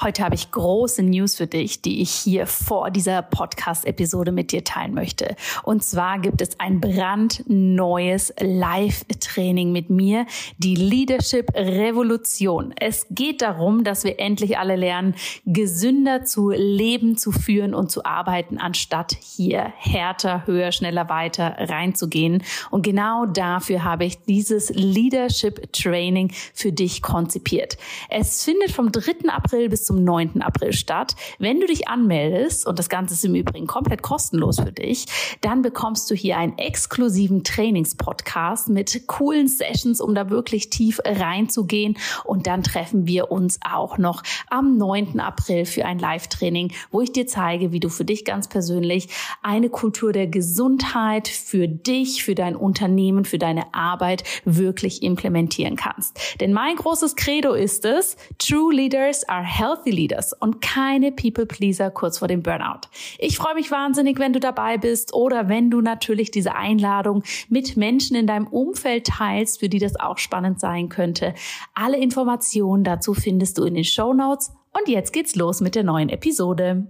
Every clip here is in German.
Heute habe ich große News für dich, die ich hier vor dieser Podcast-Episode mit dir teilen möchte. Und zwar gibt es ein brandneues Live-Training mit mir, die Leadership Revolution. Es geht darum, dass wir endlich alle lernen, gesünder zu leben, zu führen und zu arbeiten, anstatt hier härter, höher, schneller, weiter reinzugehen. Und genau dafür habe ich dieses Leadership Training für dich konzipiert. Es findet vom 3. April bis zum 9. April statt. Wenn du dich anmeldest, und das Ganze ist im Übrigen komplett kostenlos für dich, dann bekommst du hier einen exklusiven Trainingspodcast mit coolen Sessions, um da wirklich tief reinzugehen. Und dann treffen wir uns auch noch am 9. April für ein Live-Training, wo ich dir zeige, wie du für dich ganz persönlich eine Kultur der Gesundheit für dich, für dein Unternehmen, für deine Arbeit wirklich implementieren kannst. Denn mein großes Credo ist es, True Leaders are healthy Healthy Leaders und keine People Pleaser kurz vor dem Burnout. Ich freue mich wahnsinnig, wenn du dabei bist oder wenn du natürlich diese Einladung mit Menschen in deinem Umfeld teilst, für die das auch spannend sein könnte. Alle Informationen dazu findest du in den Show Notes. Und jetzt geht's los mit der neuen Episode.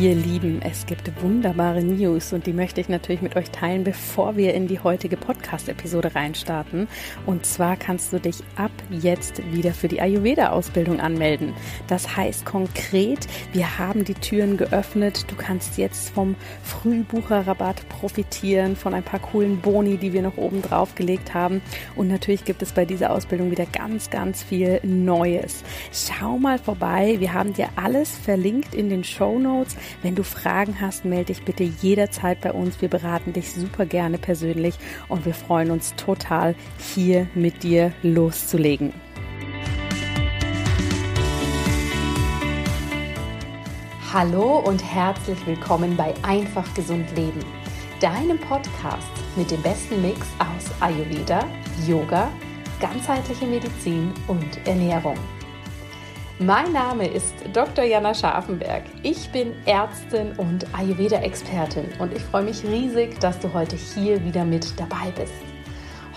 Ihr Lieben, es gibt wunderbare News und die möchte ich natürlich mit euch teilen, bevor wir in die heutige Podcast-Episode reinstarten. Und zwar kannst du dich ab jetzt wieder für die Ayurveda-Ausbildung anmelden. Das heißt konkret, wir haben die Türen geöffnet. Du kannst jetzt vom Frühbucherrabatt profitieren, von ein paar coolen Boni, die wir noch oben drauf gelegt haben. Und natürlich gibt es bei dieser Ausbildung wieder ganz, ganz viel Neues. Schau mal vorbei. Wir haben dir alles verlinkt in den Show Notes. Wenn du Fragen hast, melde dich bitte jederzeit bei uns. Wir beraten dich super gerne persönlich und wir freuen uns total, hier mit dir loszulegen. Hallo und herzlich willkommen bei Einfach Gesund Leben, deinem Podcast mit dem besten Mix aus Ayurveda, Yoga, ganzheitliche Medizin und Ernährung. Mein Name ist Dr. Jana Scharfenberg. Ich bin Ärztin und Ayurveda-Expertin und ich freue mich riesig, dass du heute hier wieder mit dabei bist.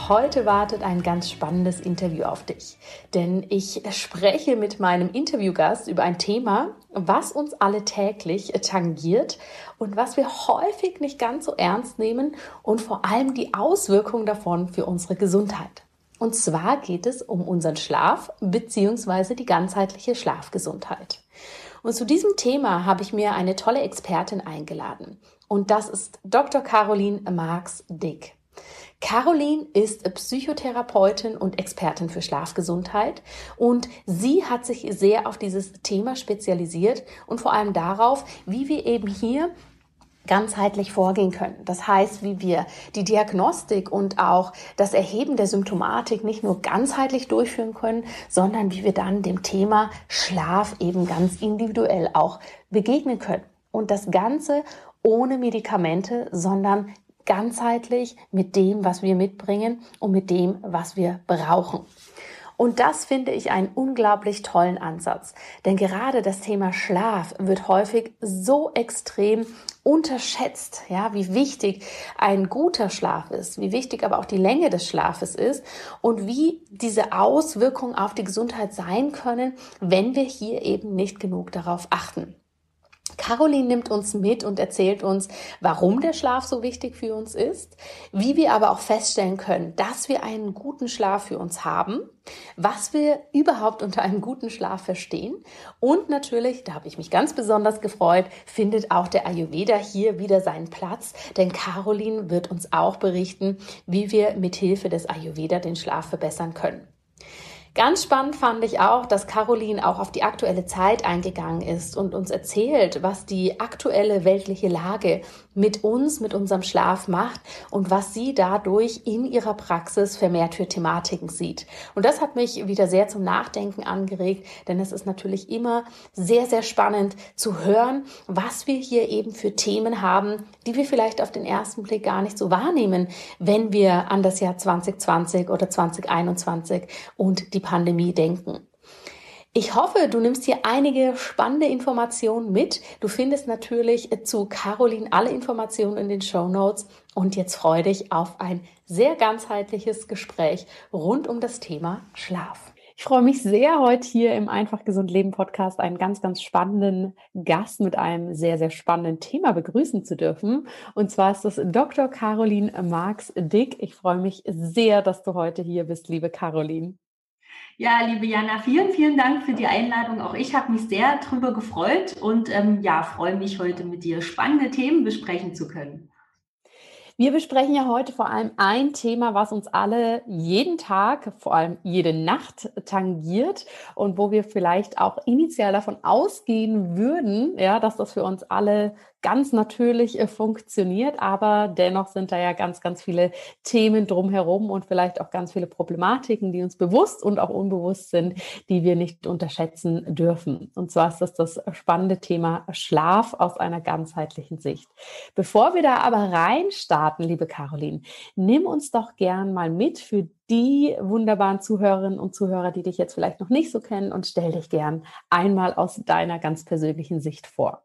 Heute wartet ein ganz spannendes Interview auf dich, denn ich spreche mit meinem Interviewgast über ein Thema, was uns alle täglich tangiert und was wir häufig nicht ganz so ernst nehmen und vor allem die Auswirkungen davon für unsere Gesundheit. Und zwar geht es um unseren Schlaf bzw. die ganzheitliche Schlafgesundheit. Und zu diesem Thema habe ich mir eine tolle Expertin eingeladen. Und das ist Dr. Caroline Marx-Dick. Caroline ist Psychotherapeutin und Expertin für Schlafgesundheit und sie hat sich sehr auf dieses Thema spezialisiert und vor allem darauf, wie wir eben hier ganzheitlich vorgehen können. Das heißt, wie wir die Diagnostik und auch das Erheben der Symptomatik nicht nur ganzheitlich durchführen können, sondern wie wir dann dem Thema Schlaf eben ganz individuell auch begegnen können. Und das Ganze ohne Medikamente, sondern ganzheitlich mit dem, was wir mitbringen und mit dem, was wir brauchen. Und das finde ich einen unglaublich tollen Ansatz. Denn gerade das Thema Schlaf wird häufig so extrem unterschätzt, ja, wie wichtig ein guter Schlaf ist, wie wichtig aber auch die Länge des Schlafes ist und wie diese Auswirkungen auf die Gesundheit sein können, wenn wir hier eben nicht genug darauf achten. Caroline nimmt uns mit und erzählt uns, warum der Schlaf so wichtig für uns ist, wie wir aber auch feststellen können, dass wir einen guten Schlaf für uns haben, was wir überhaupt unter einem guten Schlaf verstehen und natürlich, da habe ich mich ganz besonders gefreut, findet auch der Ayurveda hier wieder seinen Platz, denn Caroline wird uns auch berichten, wie wir mit Hilfe des Ayurveda den Schlaf verbessern können. Ganz spannend fand ich auch, dass Caroline auch auf die aktuelle Zeit eingegangen ist und uns erzählt, was die aktuelle weltliche Lage mit uns, mit unserem Schlaf macht und was sie dadurch in ihrer Praxis vermehrt für Thematiken sieht. Und das hat mich wieder sehr zum Nachdenken angeregt, denn es ist natürlich immer sehr, sehr spannend zu hören, was wir hier eben für Themen haben, die wir vielleicht auf den ersten Blick gar nicht so wahrnehmen, wenn wir an das Jahr 2020 oder 2021 und die Pandemie denken. Ich hoffe, du nimmst hier einige spannende Informationen mit. Du findest natürlich zu Caroline alle Informationen in den Show Notes. Und jetzt freue dich auf ein sehr ganzheitliches Gespräch rund um das Thema Schlaf. Ich freue mich sehr, heute hier im Einfach Gesund Leben Podcast einen ganz, ganz spannenden Gast mit einem sehr, sehr spannenden Thema begrüßen zu dürfen. Und zwar ist das Dr. Caroline Marx-Dick. Ich freue mich sehr, dass du heute hier bist, liebe Caroline. Ja, liebe Jana, vielen, vielen Dank für die Einladung. Auch ich habe mich sehr darüber gefreut und ähm, ja, freue mich heute mit dir spannende Themen besprechen zu können. Wir besprechen ja heute vor allem ein Thema, was uns alle jeden Tag, vor allem jede Nacht tangiert und wo wir vielleicht auch initial davon ausgehen würden, ja, dass das für uns alle ganz natürlich äh, funktioniert, aber dennoch sind da ja ganz, ganz viele Themen drumherum und vielleicht auch ganz viele Problematiken, die uns bewusst und auch unbewusst sind, die wir nicht unterschätzen dürfen. Und zwar ist das das spannende Thema Schlaf aus einer ganzheitlichen Sicht. Bevor wir da aber reinstarten, liebe Caroline, nimm uns doch gern mal mit für die wunderbaren Zuhörerinnen und Zuhörer, die dich jetzt vielleicht noch nicht so kennen und stell dich gern einmal aus deiner ganz persönlichen Sicht vor.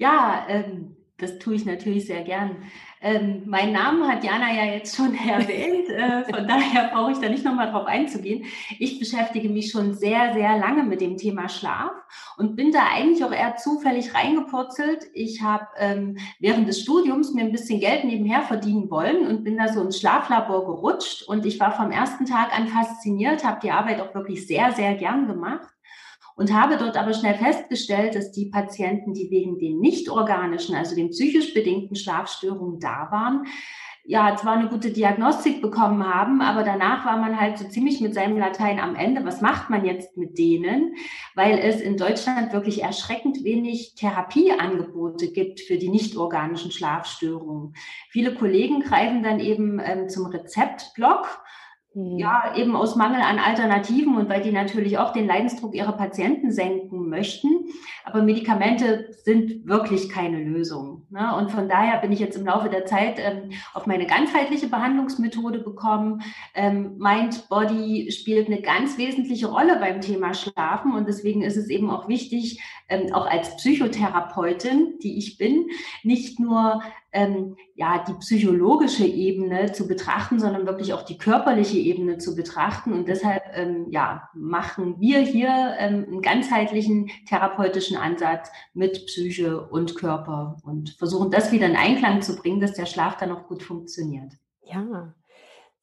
Ja, ähm, das tue ich natürlich sehr gern. Ähm, mein Name hat Jana ja jetzt schon erwähnt, äh, von daher brauche ich da nicht nochmal drauf einzugehen. Ich beschäftige mich schon sehr, sehr lange mit dem Thema Schlaf und bin da eigentlich auch eher zufällig reingepurzelt. Ich habe ähm, während des Studiums mir ein bisschen Geld nebenher verdienen wollen und bin da so ins Schlaflabor gerutscht und ich war vom ersten Tag an fasziniert, habe die Arbeit auch wirklich sehr, sehr gern gemacht und habe dort aber schnell festgestellt, dass die Patienten, die wegen den nicht organischen, also den psychisch bedingten Schlafstörungen da waren, ja, zwar eine gute Diagnostik bekommen haben, aber danach war man halt so ziemlich mit seinem Latein am Ende. Was macht man jetzt mit denen? Weil es in Deutschland wirklich erschreckend wenig Therapieangebote gibt für die nicht organischen Schlafstörungen. Viele Kollegen greifen dann eben ähm, zum Rezeptblock Mhm. Ja, eben aus Mangel an Alternativen und weil die natürlich auch den Leidensdruck ihrer Patienten senken möchten. Aber Medikamente sind wirklich keine Lösung. Ne? Und von daher bin ich jetzt im Laufe der Zeit ähm, auf meine ganzheitliche Behandlungsmethode bekommen. Ähm, Mind, Body spielt eine ganz wesentliche Rolle beim Thema Schlafen. Und deswegen ist es eben auch wichtig, ähm, auch als Psychotherapeutin, die ich bin, nicht nur ähm, ja die psychologische Ebene zu betrachten, sondern wirklich auch die körperliche Ebene zu betrachten. Und deshalb ähm, ja machen wir hier ähm, einen ganzheitlichen therapeutischen Ansatz mit Psyche und Körper und versuchen das wieder in Einklang zu bringen, dass der Schlaf dann auch gut funktioniert. Ja,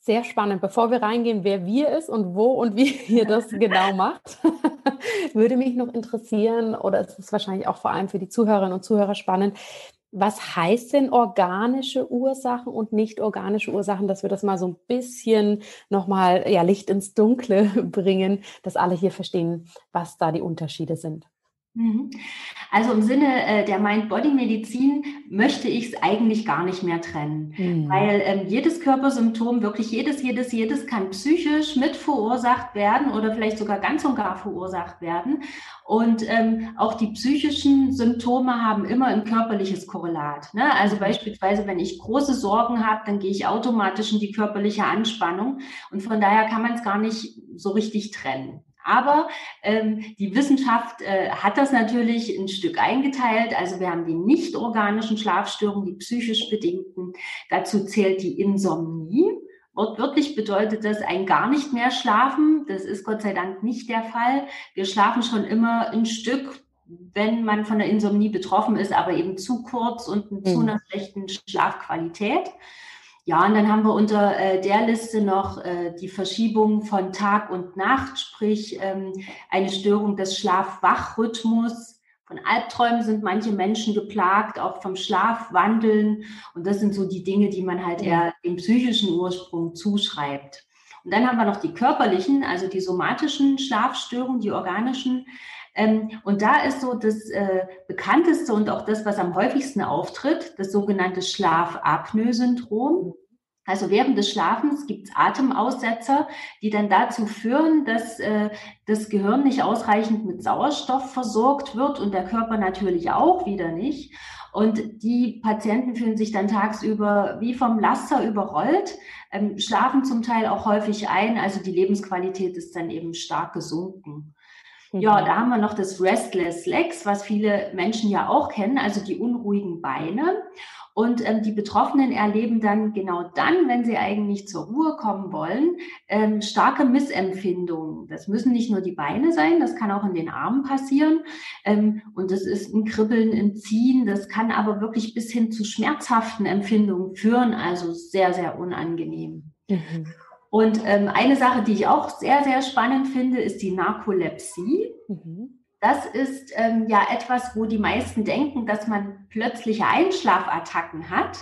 sehr spannend. Bevor wir reingehen, wer wir ist und wo und wie ihr das genau macht, würde mich noch interessieren, oder es ist wahrscheinlich auch vor allem für die Zuhörerinnen und Zuhörer spannend, was heißt denn organische Ursachen und nicht organische Ursachen, dass wir das mal so ein bisschen nochmal ja, Licht ins Dunkle bringen, dass alle hier verstehen, was da die Unterschiede sind? Mhm. Also im Sinne äh, der Mind-Body-Medizin möchte ich es eigentlich gar nicht mehr trennen, mhm. weil ähm, jedes Körpersymptom, wirklich jedes, jedes, jedes kann psychisch mit verursacht werden oder vielleicht sogar ganz und gar verursacht werden. Und ähm, auch die psychischen Symptome haben immer ein körperliches Korrelat. Ne? Also beispielsweise, wenn ich große Sorgen habe, dann gehe ich automatisch in die körperliche Anspannung. Und von daher kann man es gar nicht so richtig trennen. Aber ähm, die Wissenschaft äh, hat das natürlich ein Stück eingeteilt. Also wir haben die nicht organischen Schlafstörungen, die psychisch bedingten. Dazu zählt die Insomnie. Wortwörtlich bedeutet das ein gar nicht mehr schlafen. Das ist Gott sei Dank nicht der Fall. Wir schlafen schon immer ein Stück, wenn man von der Insomnie betroffen ist, aber eben zu kurz und mhm. zu einer schlechten Schlafqualität. Ja, und dann haben wir unter äh, der Liste noch äh, die Verschiebung von Tag und Nacht, sprich ähm, eine Störung des Schlaf-Wach-Rhythmus. Von Albträumen sind manche Menschen geplagt, auch vom Schlafwandeln. Und das sind so die Dinge, die man halt eher dem psychischen Ursprung zuschreibt. Und dann haben wir noch die körperlichen, also die somatischen Schlafstörungen, die organischen. Ähm, und da ist so das äh, bekannteste und auch das, was am häufigsten auftritt, das sogenannte Schlafapnoe-Syndrom. Also während des Schlafens gibt es Atemaussetzer, die dann dazu führen, dass äh, das Gehirn nicht ausreichend mit Sauerstoff versorgt wird und der Körper natürlich auch wieder nicht. Und die Patienten fühlen sich dann tagsüber wie vom Laster überrollt, ähm, schlafen zum Teil auch häufig ein. Also die Lebensqualität ist dann eben stark gesunken. Ja, mhm. da haben wir noch das Restless Legs, was viele Menschen ja auch kennen, also die unruhigen Beine. Und ähm, die Betroffenen erleben dann genau dann, wenn sie eigentlich zur Ruhe kommen wollen, ähm, starke Missempfindungen. Das müssen nicht nur die Beine sein, das kann auch in den Armen passieren. Ähm, und das ist ein Kribbeln, ein Ziehen. Das kann aber wirklich bis hin zu schmerzhaften Empfindungen führen. Also sehr, sehr unangenehm. Mhm. Und ähm, eine Sache, die ich auch sehr, sehr spannend finde, ist die Narkolepsie. Mhm. Das ist ähm, ja etwas, wo die meisten denken, dass man plötzliche Einschlafattacken hat.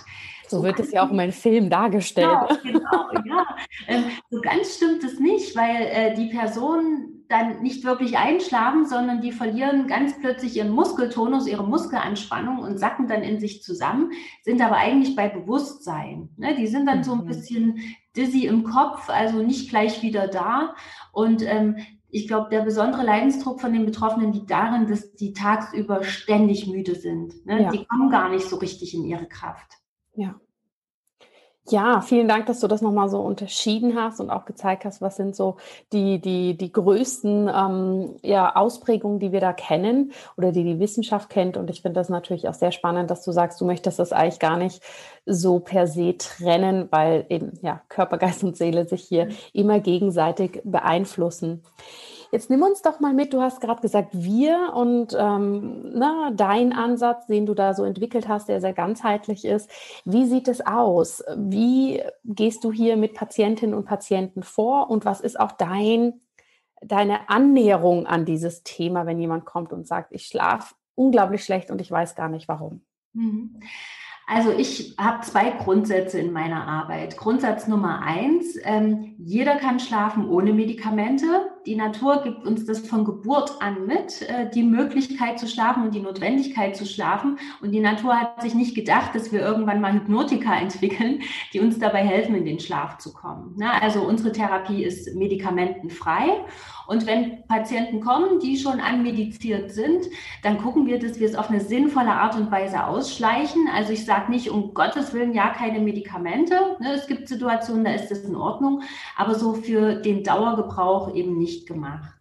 So, wird es ja auch in meinem Film dargestellt. Genau, genau ja. Ähm, so ganz stimmt es nicht, weil äh, die Personen dann nicht wirklich einschlafen, sondern die verlieren ganz plötzlich ihren Muskeltonus, ihre Muskelanspannung und sacken dann in sich zusammen, sind aber eigentlich bei Bewusstsein. Ne? Die sind dann mhm. so ein mhm. bisschen dizzy im Kopf, also nicht gleich wieder da. Und ähm, ich glaube, der besondere Leidensdruck von den Betroffenen liegt darin, dass die tagsüber ständig müde sind. Ne? Ja. Die kommen gar nicht so richtig in ihre Kraft. Ja. Ja, vielen Dank, dass du das nochmal so unterschieden hast und auch gezeigt hast, was sind so die, die, die größten ähm, ja, Ausprägungen, die wir da kennen oder die die Wissenschaft kennt. Und ich finde das natürlich auch sehr spannend, dass du sagst, du möchtest das eigentlich gar nicht so per se trennen, weil eben ja Körper, Geist und Seele sich hier mhm. immer gegenseitig beeinflussen. Jetzt nimm uns doch mal mit, du hast gerade gesagt, wir und ähm, na, dein Ansatz, den du da so entwickelt hast, der sehr ganzheitlich ist. Wie sieht es aus? Wie gehst du hier mit Patientinnen und Patienten vor und was ist auch dein, deine Annäherung an dieses Thema, wenn jemand kommt und sagt, ich schlafe unglaublich schlecht und ich weiß gar nicht warum? Mhm. Also ich habe zwei Grundsätze in meiner Arbeit. Grundsatz Nummer eins, ähm, jeder kann schlafen ohne Medikamente. Die Natur gibt uns das von Geburt an mit, äh, die Möglichkeit zu schlafen und die Notwendigkeit zu schlafen. Und die Natur hat sich nicht gedacht, dass wir irgendwann mal Hypnotika entwickeln, die uns dabei helfen, in den Schlaf zu kommen. Also unsere Therapie ist medikamentenfrei. Und wenn Patienten kommen, die schon anmediziert sind, dann gucken wir, dass wir es auf eine sinnvolle Art und Weise ausschleichen. Also ich sage nicht, um Gottes Willen, ja, keine Medikamente. Ne, es gibt Situationen, da ist das in Ordnung, aber so für den Dauergebrauch eben nicht gemacht.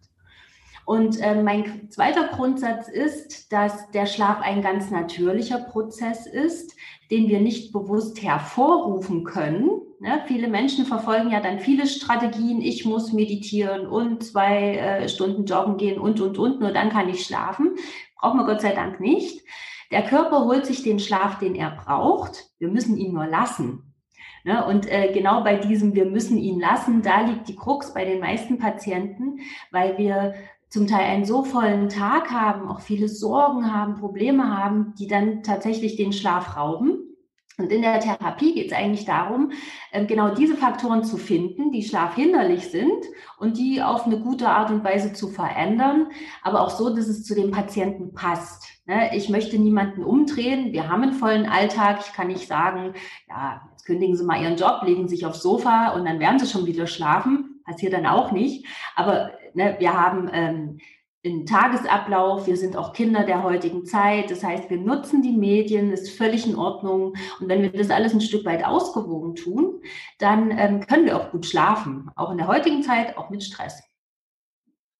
Und äh, mein zweiter Grundsatz ist, dass der Schlaf ein ganz natürlicher Prozess ist, den wir nicht bewusst hervorrufen können, Ne? Viele Menschen verfolgen ja dann viele Strategien. Ich muss meditieren und zwei äh, Stunden joggen gehen und, und, und. Nur dann kann ich schlafen. Braucht man Gott sei Dank nicht. Der Körper holt sich den Schlaf, den er braucht. Wir müssen ihn nur lassen. Ne? Und äh, genau bei diesem, wir müssen ihn lassen, da liegt die Krux bei den meisten Patienten, weil wir zum Teil einen so vollen Tag haben, auch viele Sorgen haben, Probleme haben, die dann tatsächlich den Schlaf rauben. Und in der Therapie geht es eigentlich darum, ähm, genau diese Faktoren zu finden, die schlafhinderlich sind und die auf eine gute Art und Weise zu verändern, aber auch so, dass es zu dem Patienten passt. Ne? Ich möchte niemanden umdrehen. Wir haben einen vollen Alltag. Ich kann nicht sagen, ja, jetzt kündigen Sie mal Ihren Job, legen sich aufs Sofa und dann werden Sie schon wieder schlafen. Passiert dann auch nicht. Aber ne, wir haben ähm, in Tagesablauf. Wir sind auch Kinder der heutigen Zeit. Das heißt, wir nutzen die Medien, ist völlig in Ordnung. Und wenn wir das alles ein Stück weit ausgewogen tun, dann ähm, können wir auch gut schlafen. Auch in der heutigen Zeit, auch mit Stress.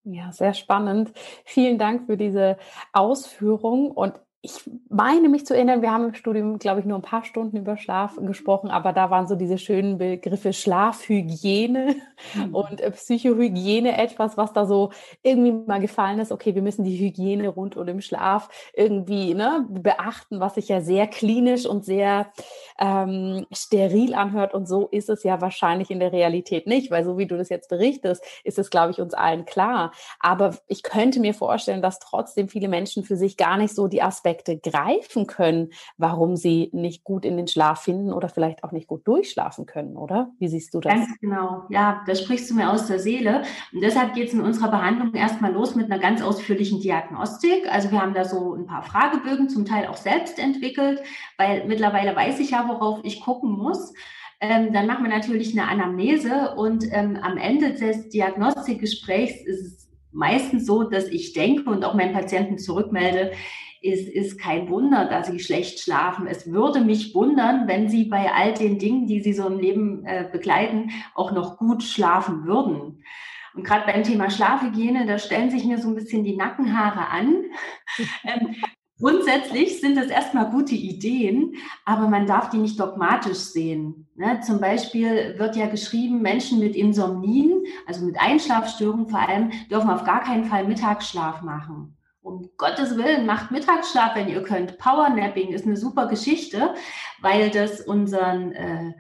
Ja, sehr spannend. Vielen Dank für diese Ausführung. Und ich meine mich zu erinnern, wir haben im Studium, glaube ich, nur ein paar Stunden über Schlaf gesprochen, aber da waren so diese schönen Begriffe Schlafhygiene mhm. und äh, Psychohygiene etwas, was da so irgendwie mal gefallen ist. Okay, wir müssen die Hygiene rund um den Schlaf irgendwie ne, beachten, was sich ja sehr klinisch und sehr ähm, steril anhört. Und so ist es ja wahrscheinlich in der Realität nicht, weil so wie du das jetzt berichtest, ist es, glaube ich, uns allen klar. Aber ich könnte mir vorstellen, dass trotzdem viele Menschen für sich gar nicht so die Aspekte greifen können, warum sie nicht gut in den Schlaf finden oder vielleicht auch nicht gut durchschlafen können, oder? Wie siehst du das? Ganz genau. Ja, da sprichst du mir aus der Seele. Und deshalb geht es in unserer Behandlung erstmal los mit einer ganz ausführlichen Diagnostik. Also wir haben da so ein paar Fragebögen, zum Teil auch selbst entwickelt, weil mittlerweile weiß ich ja, worauf ich gucken muss. Ähm, dann machen wir natürlich eine Anamnese und ähm, am Ende des Diagnostikgesprächs ist es meistens so, dass ich denke und auch meinen Patienten zurückmelde, es ist kein Wunder, dass sie schlecht schlafen. Es würde mich wundern, wenn sie bei all den Dingen, die sie so im Leben äh, begleiten, auch noch gut schlafen würden. Und gerade beim Thema Schlafhygiene, da stellen sich mir so ein bisschen die Nackenhaare an. ähm, Grundsätzlich sind das erstmal gute Ideen, aber man darf die nicht dogmatisch sehen. Ne? Zum Beispiel wird ja geschrieben, Menschen mit Insomnien, also mit Einschlafstörungen vor allem, dürfen auf gar keinen Fall Mittagsschlaf machen. Um Gottes Willen, macht Mittagsschlaf, wenn ihr könnt. Powernapping ist eine super Geschichte, weil das unseren äh,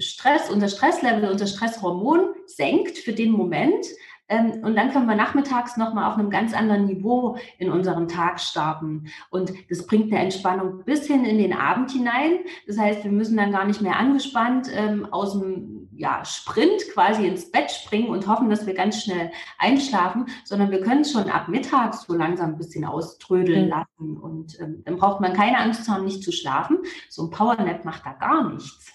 Stress, unser Stresslevel, unser Stresshormon senkt für den Moment. Ähm, und dann können wir nachmittags nochmal auf einem ganz anderen Niveau in unseren Tag starten. Und das bringt eine Entspannung bis hin in den Abend hinein. Das heißt, wir müssen dann gar nicht mehr angespannt ähm, aus dem ja, Sprint quasi ins Bett springen und hoffen, dass wir ganz schnell einschlafen, sondern wir können es schon ab mittags so langsam ein bisschen auströdeln mhm. lassen. Und ähm, dann braucht man keine Angst haben, nicht zu schlafen. So ein Powernap macht da gar nichts.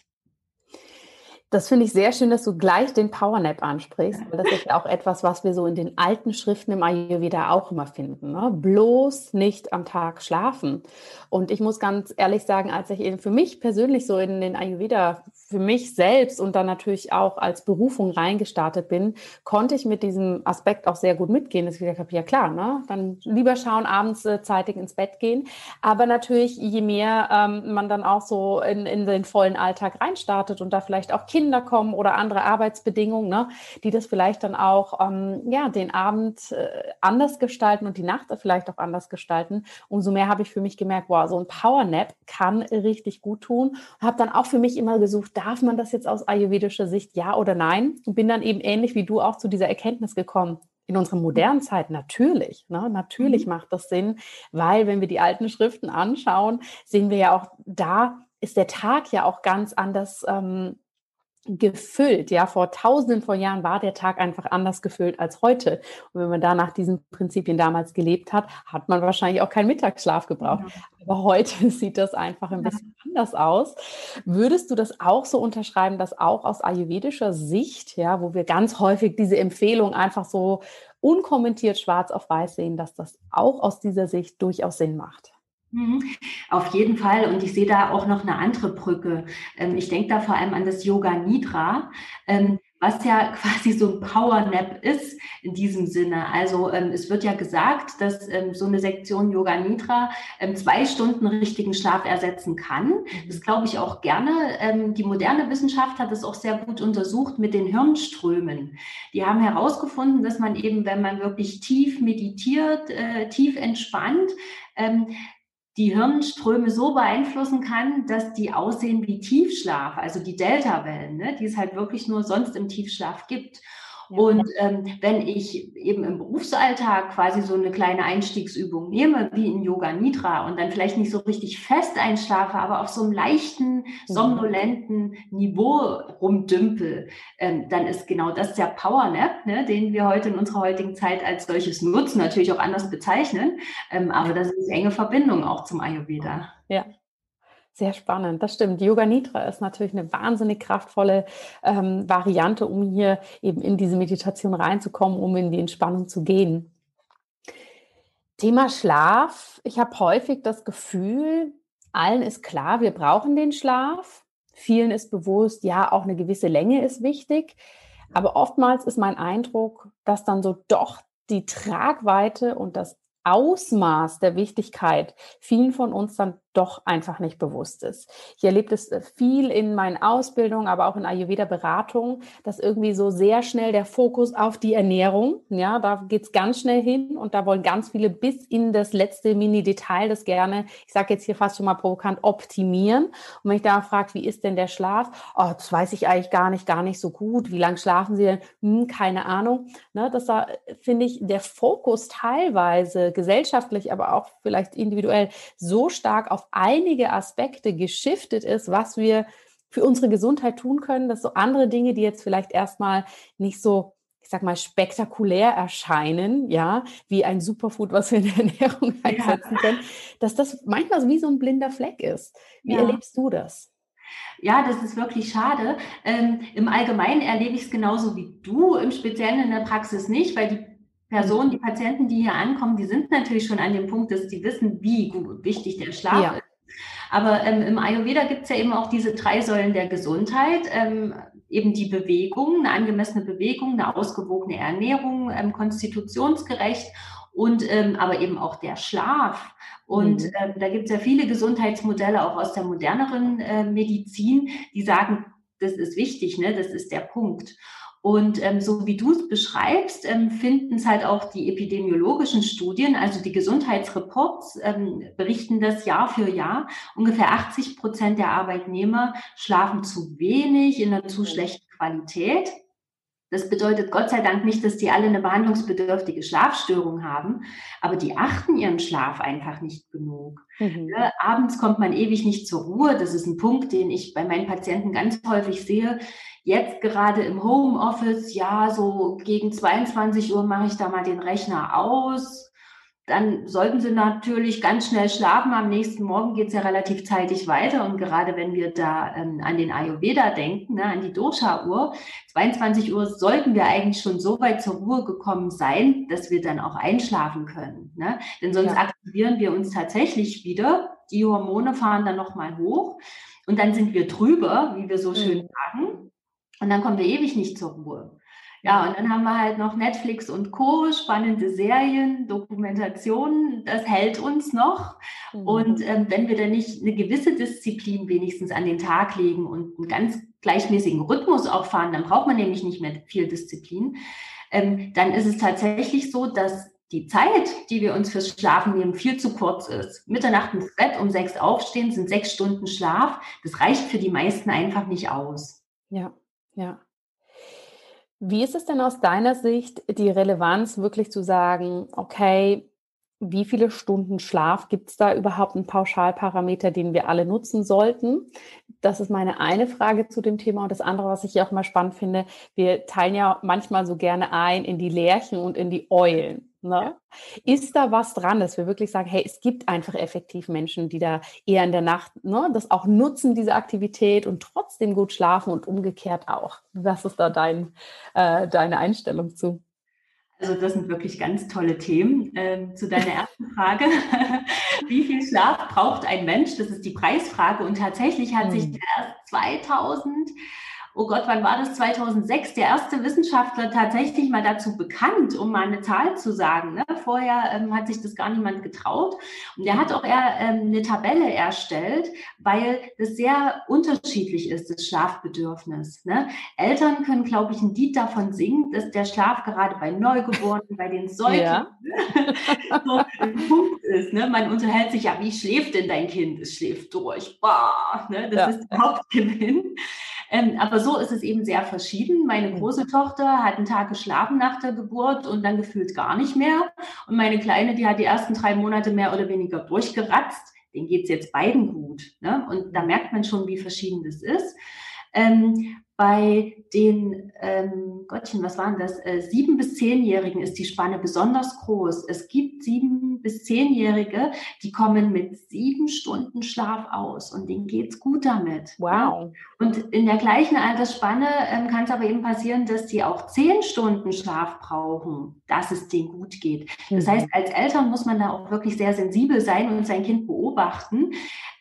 Das finde ich sehr schön, dass du gleich den Powernap ansprichst, weil das ist ja auch etwas, was wir so in den alten Schriften im Ayurveda auch immer finden. Ne? Bloß nicht am Tag schlafen. Und ich muss ganz ehrlich sagen, als ich eben für mich persönlich so in den Ayurveda für mich selbst und dann natürlich auch als Berufung reingestartet bin, konnte ich mit diesem Aspekt auch sehr gut mitgehen. Das ich gesagt habe, ja klar, ne? dann lieber schauen, abends äh, zeitig ins Bett gehen. Aber natürlich, je mehr ähm, man dann auch so in, in den vollen Alltag reinstartet und da vielleicht auch Kinder kommen oder andere Arbeitsbedingungen, ne? die das vielleicht dann auch ähm, ja, den Abend äh, anders gestalten und die Nacht vielleicht auch anders gestalten, umso mehr habe ich für mich gemerkt, wow, so ein Powernap kann richtig gut tun. Habe dann auch für mich immer gesucht, darf man das jetzt aus ayurvedischer Sicht ja oder nein? Und bin dann eben ähnlich wie du auch zu dieser Erkenntnis gekommen. In unserer modernen Zeit natürlich, ne? natürlich mhm. macht das Sinn, weil wenn wir die alten Schriften anschauen, sehen wir ja auch, da ist der Tag ja auch ganz anders ähm, gefüllt. Ja, vor tausenden von Jahren war der Tag einfach anders gefüllt als heute. Und wenn man da nach diesen Prinzipien damals gelebt hat, hat man wahrscheinlich auch keinen Mittagsschlaf gebraucht. Ja. Aber heute sieht das einfach ein bisschen ja. anders aus. Würdest du das auch so unterschreiben, dass auch aus ayurvedischer Sicht, ja, wo wir ganz häufig diese Empfehlung einfach so unkommentiert schwarz auf weiß sehen, dass das auch aus dieser Sicht durchaus Sinn macht? Mhm. Auf jeden Fall. Und ich sehe da auch noch eine andere Brücke. Ähm, ich denke da vor allem an das Yoga Nidra, ähm, was ja quasi so ein Power Nap ist in diesem Sinne. Also ähm, es wird ja gesagt, dass so eine Sektion Yoga Nidra zwei Stunden richtigen Schlaf ersetzen kann. Mhm. Das glaube ich auch gerne. Die moderne Wissenschaft hat es auch sehr gut untersucht mit den Hirnströmen. Die haben herausgefunden, dass man eben, wenn man wirklich tief meditiert, äh, tief entspannt, die Hirnströme so beeinflussen kann, dass die aussehen wie Tiefschlaf, also die Delta-Wellen, ne, die es halt wirklich nur sonst im Tiefschlaf gibt. Und ähm, wenn ich eben im Berufsalltag quasi so eine kleine Einstiegsübung nehme, wie in Yoga Nidra, und dann vielleicht nicht so richtig fest einschlafe, aber auf so einem leichten, mhm. somnolenten Niveau rumdümpel, ähm, dann ist genau das der Power Nap, ne, den wir heute in unserer heutigen Zeit als solches nutzen, natürlich auch anders bezeichnen. Ähm, aber das ist eine enge Verbindung auch zum Ayurveda. Ja, sehr spannend, das stimmt. Yoga Nidra ist natürlich eine wahnsinnig kraftvolle ähm, Variante, um hier eben in diese Meditation reinzukommen, um in die Entspannung zu gehen. Thema Schlaf. Ich habe häufig das Gefühl, allen ist klar, wir brauchen den Schlaf. Vielen ist bewusst, ja, auch eine gewisse Länge ist wichtig. Aber oftmals ist mein Eindruck, dass dann so doch die Tragweite und das Ausmaß der Wichtigkeit vielen von uns dann doch einfach nicht bewusst ist. Ich erlebe das äh, viel in meinen Ausbildungen, aber auch in Ayurveda-Beratungen, dass irgendwie so sehr schnell der Fokus auf die Ernährung, ja, da geht's ganz schnell hin und da wollen ganz viele bis in das letzte Mini-Detail das gerne, ich sage jetzt hier fast schon mal provokant, optimieren. Und wenn ich da frage, wie ist denn der Schlaf? Oh, das weiß ich eigentlich gar nicht, gar nicht so gut. Wie lange schlafen Sie denn? Hm, keine Ahnung. Ne, das da finde ich der Fokus teilweise gesellschaftlich, aber auch vielleicht individuell so stark auf einige Aspekte geschiftet ist, was wir für unsere Gesundheit tun können, dass so andere Dinge, die jetzt vielleicht erstmal nicht so ich sag mal, spektakulär erscheinen, ja, wie ein Superfood, was wir in der Ernährung einsetzen ja. können, dass das manchmal wie so ein blinder Fleck ist. Wie ja. erlebst du das? Ja, das ist wirklich schade. Ähm, Im Allgemeinen erlebe ich es genauso wie du, im Speziellen in der Praxis nicht, weil die Personen, die Patienten, die hier ankommen, die sind natürlich schon an dem Punkt, dass die wissen, wie gut, wichtig der Schlaf ja. ist. Aber ähm, im Ayurveda gibt es ja eben auch diese drei Säulen der Gesundheit. Ähm, eben die Bewegung, eine angemessene Bewegung, eine ausgewogene Ernährung, ähm, konstitutionsgerecht und ähm, aber eben auch der Schlaf. Und mhm. äh, da gibt es ja viele Gesundheitsmodelle auch aus der moderneren äh, Medizin, die sagen, das ist wichtig, ne? das ist der Punkt. Und ähm, so wie du es beschreibst, ähm, finden es halt auch die epidemiologischen Studien, also die Gesundheitsreports ähm, berichten das Jahr für Jahr. Ungefähr 80 Prozent der Arbeitnehmer schlafen zu wenig in einer zu schlechten Qualität. Das bedeutet Gott sei Dank nicht, dass die alle eine behandlungsbedürftige Schlafstörung haben, aber die achten ihren Schlaf einfach nicht genug. Mhm. Ja, abends kommt man ewig nicht zur Ruhe. Das ist ein Punkt, den ich bei meinen Patienten ganz häufig sehe. Jetzt gerade im Homeoffice, ja, so gegen 22 Uhr mache ich da mal den Rechner aus dann sollten Sie natürlich ganz schnell schlafen. Am nächsten Morgen geht es ja relativ zeitig weiter. Und gerade wenn wir da ähm, an den Ayurveda denken, ne, an die Dosha-Uhr, 22 Uhr sollten wir eigentlich schon so weit zur Ruhe gekommen sein, dass wir dann auch einschlafen können. Ne? Denn sonst ja. aktivieren wir uns tatsächlich wieder. Die Hormone fahren dann nochmal hoch. Und dann sind wir drüber, wie wir so schön mhm. sagen. Und dann kommen wir ewig nicht zur Ruhe. Ja, und dann haben wir halt noch Netflix und Co., spannende Serien, Dokumentationen, das hält uns noch. Mhm. Und ähm, wenn wir dann nicht eine gewisse Disziplin wenigstens an den Tag legen und einen ganz gleichmäßigen Rhythmus auch fahren, dann braucht man nämlich nicht mehr viel Disziplin, ähm, dann ist es tatsächlich so, dass die Zeit, die wir uns fürs Schlafen nehmen, viel zu kurz ist. Mitternacht ins Bett, um sechs aufstehen, sind sechs Stunden Schlaf. Das reicht für die meisten einfach nicht aus. Ja, ja. Wie ist es denn aus deiner Sicht die Relevanz, wirklich zu sagen, okay, wie viele Stunden Schlaf gibt es da überhaupt einen Pauschalparameter, den wir alle nutzen sollten? Das ist meine eine Frage zu dem Thema. Und das andere, was ich auch mal spannend finde, wir teilen ja manchmal so gerne ein in die Lerchen und in die Eulen. Ne? Ist da was dran, dass wir wirklich sagen, hey, es gibt einfach effektiv Menschen, die da eher in der Nacht ne, das auch nutzen, diese Aktivität und trotzdem gut schlafen und umgekehrt auch. Was ist da dein, äh, deine Einstellung zu? Also das sind wirklich ganz tolle Themen. Ähm, zu deiner ersten Frage, wie viel Schlaf braucht ein Mensch? Das ist die Preisfrage und tatsächlich hat sich hm. erst 2000 oh Gott, wann war das? 2006, der erste Wissenschaftler tatsächlich mal dazu bekannt, um mal eine Zahl zu sagen. Ne? Vorher ähm, hat sich das gar niemand getraut. Und er hat auch eher ähm, eine Tabelle erstellt, weil das sehr unterschiedlich ist, das Schlafbedürfnis. Ne? Eltern können, glaube ich, ein Lied davon singen, dass der Schlaf gerade bei Neugeborenen, bei den Säuglingen ja. so ein Punkt ist. Ne? Man unterhält sich ja, wie schläft denn dein Kind? Es schläft durch. Boah, ne? Das ja. ist der Hauptgewinn. Ähm, aber so ist es eben sehr verschieden. Meine große Tochter hat einen Tag geschlafen nach der Geburt und dann gefühlt gar nicht mehr. Und meine Kleine, die hat die ersten drei Monate mehr oder weniger durchgeratzt. Den geht's jetzt beiden gut. Ne? Und da merkt man schon, wie verschieden das ist. Ähm, bei den, ähm, Gottchen, was waren das? Äh, sieben bis zehnjährigen ist die Spanne besonders groß. Es gibt sieben bis zehnjährige, die kommen mit sieben Stunden Schlaf aus und denen geht's gut damit. Wow. Und in der gleichen Altersspanne ähm, kann es aber eben passieren, dass die auch zehn Stunden Schlaf brauchen, dass es denen gut geht. Das mhm. heißt, als Eltern muss man da auch wirklich sehr sensibel sein und sein Kind beobachten.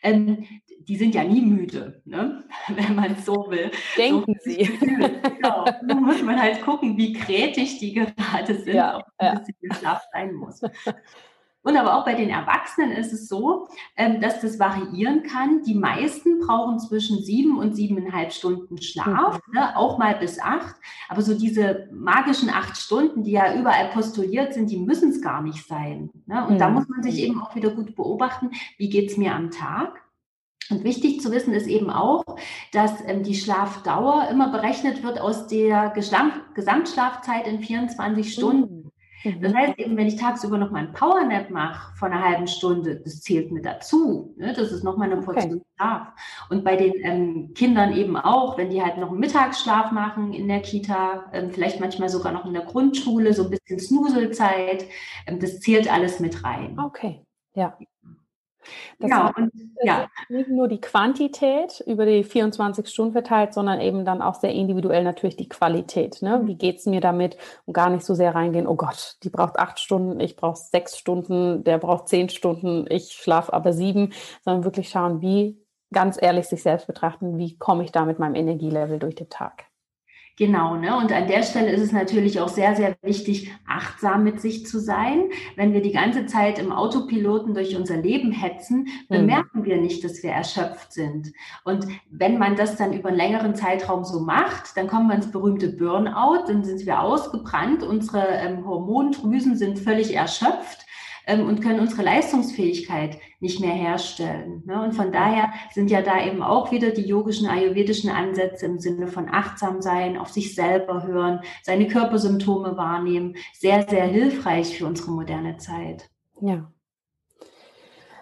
Ähm, die sind ja nie müde, ne? wenn man es so will. Denken so, Sie. Genau. Da muss man halt gucken, wie kreativ die gerade sind, ja, ob ein ja. bisschen Schlaf sein muss. Und aber auch bei den Erwachsenen ist es so, ähm, dass das variieren kann. Die meisten brauchen zwischen sieben und siebeneinhalb Stunden Schlaf, mhm. ne, auch mal bis acht. Aber so diese magischen acht Stunden, die ja überall postuliert sind, die müssen es gar nicht sein. Ne? Und mhm. da muss man sich eben auch wieder gut beobachten, wie geht es mir am Tag. Und wichtig zu wissen ist eben auch, dass ähm, die Schlafdauer immer berechnet wird aus der Gesamtschlafzeit in 24 Stunden. Mhm. Das heißt eben, wenn ich tagsüber noch mal einen Powernap mache von einer halben Stunde, das zählt mit dazu. Ne? Das ist noch mal eine Portion okay. Schlaf. Und bei den ähm, Kindern eben auch, wenn die halt noch einen Mittagsschlaf machen in der Kita, ähm, vielleicht manchmal sogar noch in der Grundschule, so ein bisschen Snuselzeit, ähm, das zählt alles mit rein. Okay, ja. Das genau, und ja. nicht nur die Quantität über die 24 Stunden verteilt, sondern eben dann auch sehr individuell natürlich die Qualität. Ne? Wie geht es mir damit? Und gar nicht so sehr reingehen, oh Gott, die braucht acht Stunden, ich brauche sechs Stunden, der braucht zehn Stunden, ich schlafe aber sieben, sondern wirklich schauen, wie ganz ehrlich sich selbst betrachten, wie komme ich da mit meinem Energielevel durch den Tag. Genau, ne? Und an der Stelle ist es natürlich auch sehr, sehr wichtig, achtsam mit sich zu sein. Wenn wir die ganze Zeit im Autopiloten durch unser Leben hetzen, bemerken mhm. wir nicht, dass wir erschöpft sind. Und wenn man das dann über einen längeren Zeitraum so macht, dann kommen wir ins berühmte Burnout, dann sind wir ausgebrannt, unsere ähm, Hormondrüsen sind völlig erschöpft ähm, und können unsere Leistungsfähigkeit nicht mehr herstellen. Ne? Und von daher sind ja da eben auch wieder die yogischen, ayurvedischen Ansätze im Sinne von achtsam sein, auf sich selber hören, seine Körpersymptome wahrnehmen, sehr, sehr hilfreich für unsere moderne Zeit. Ja,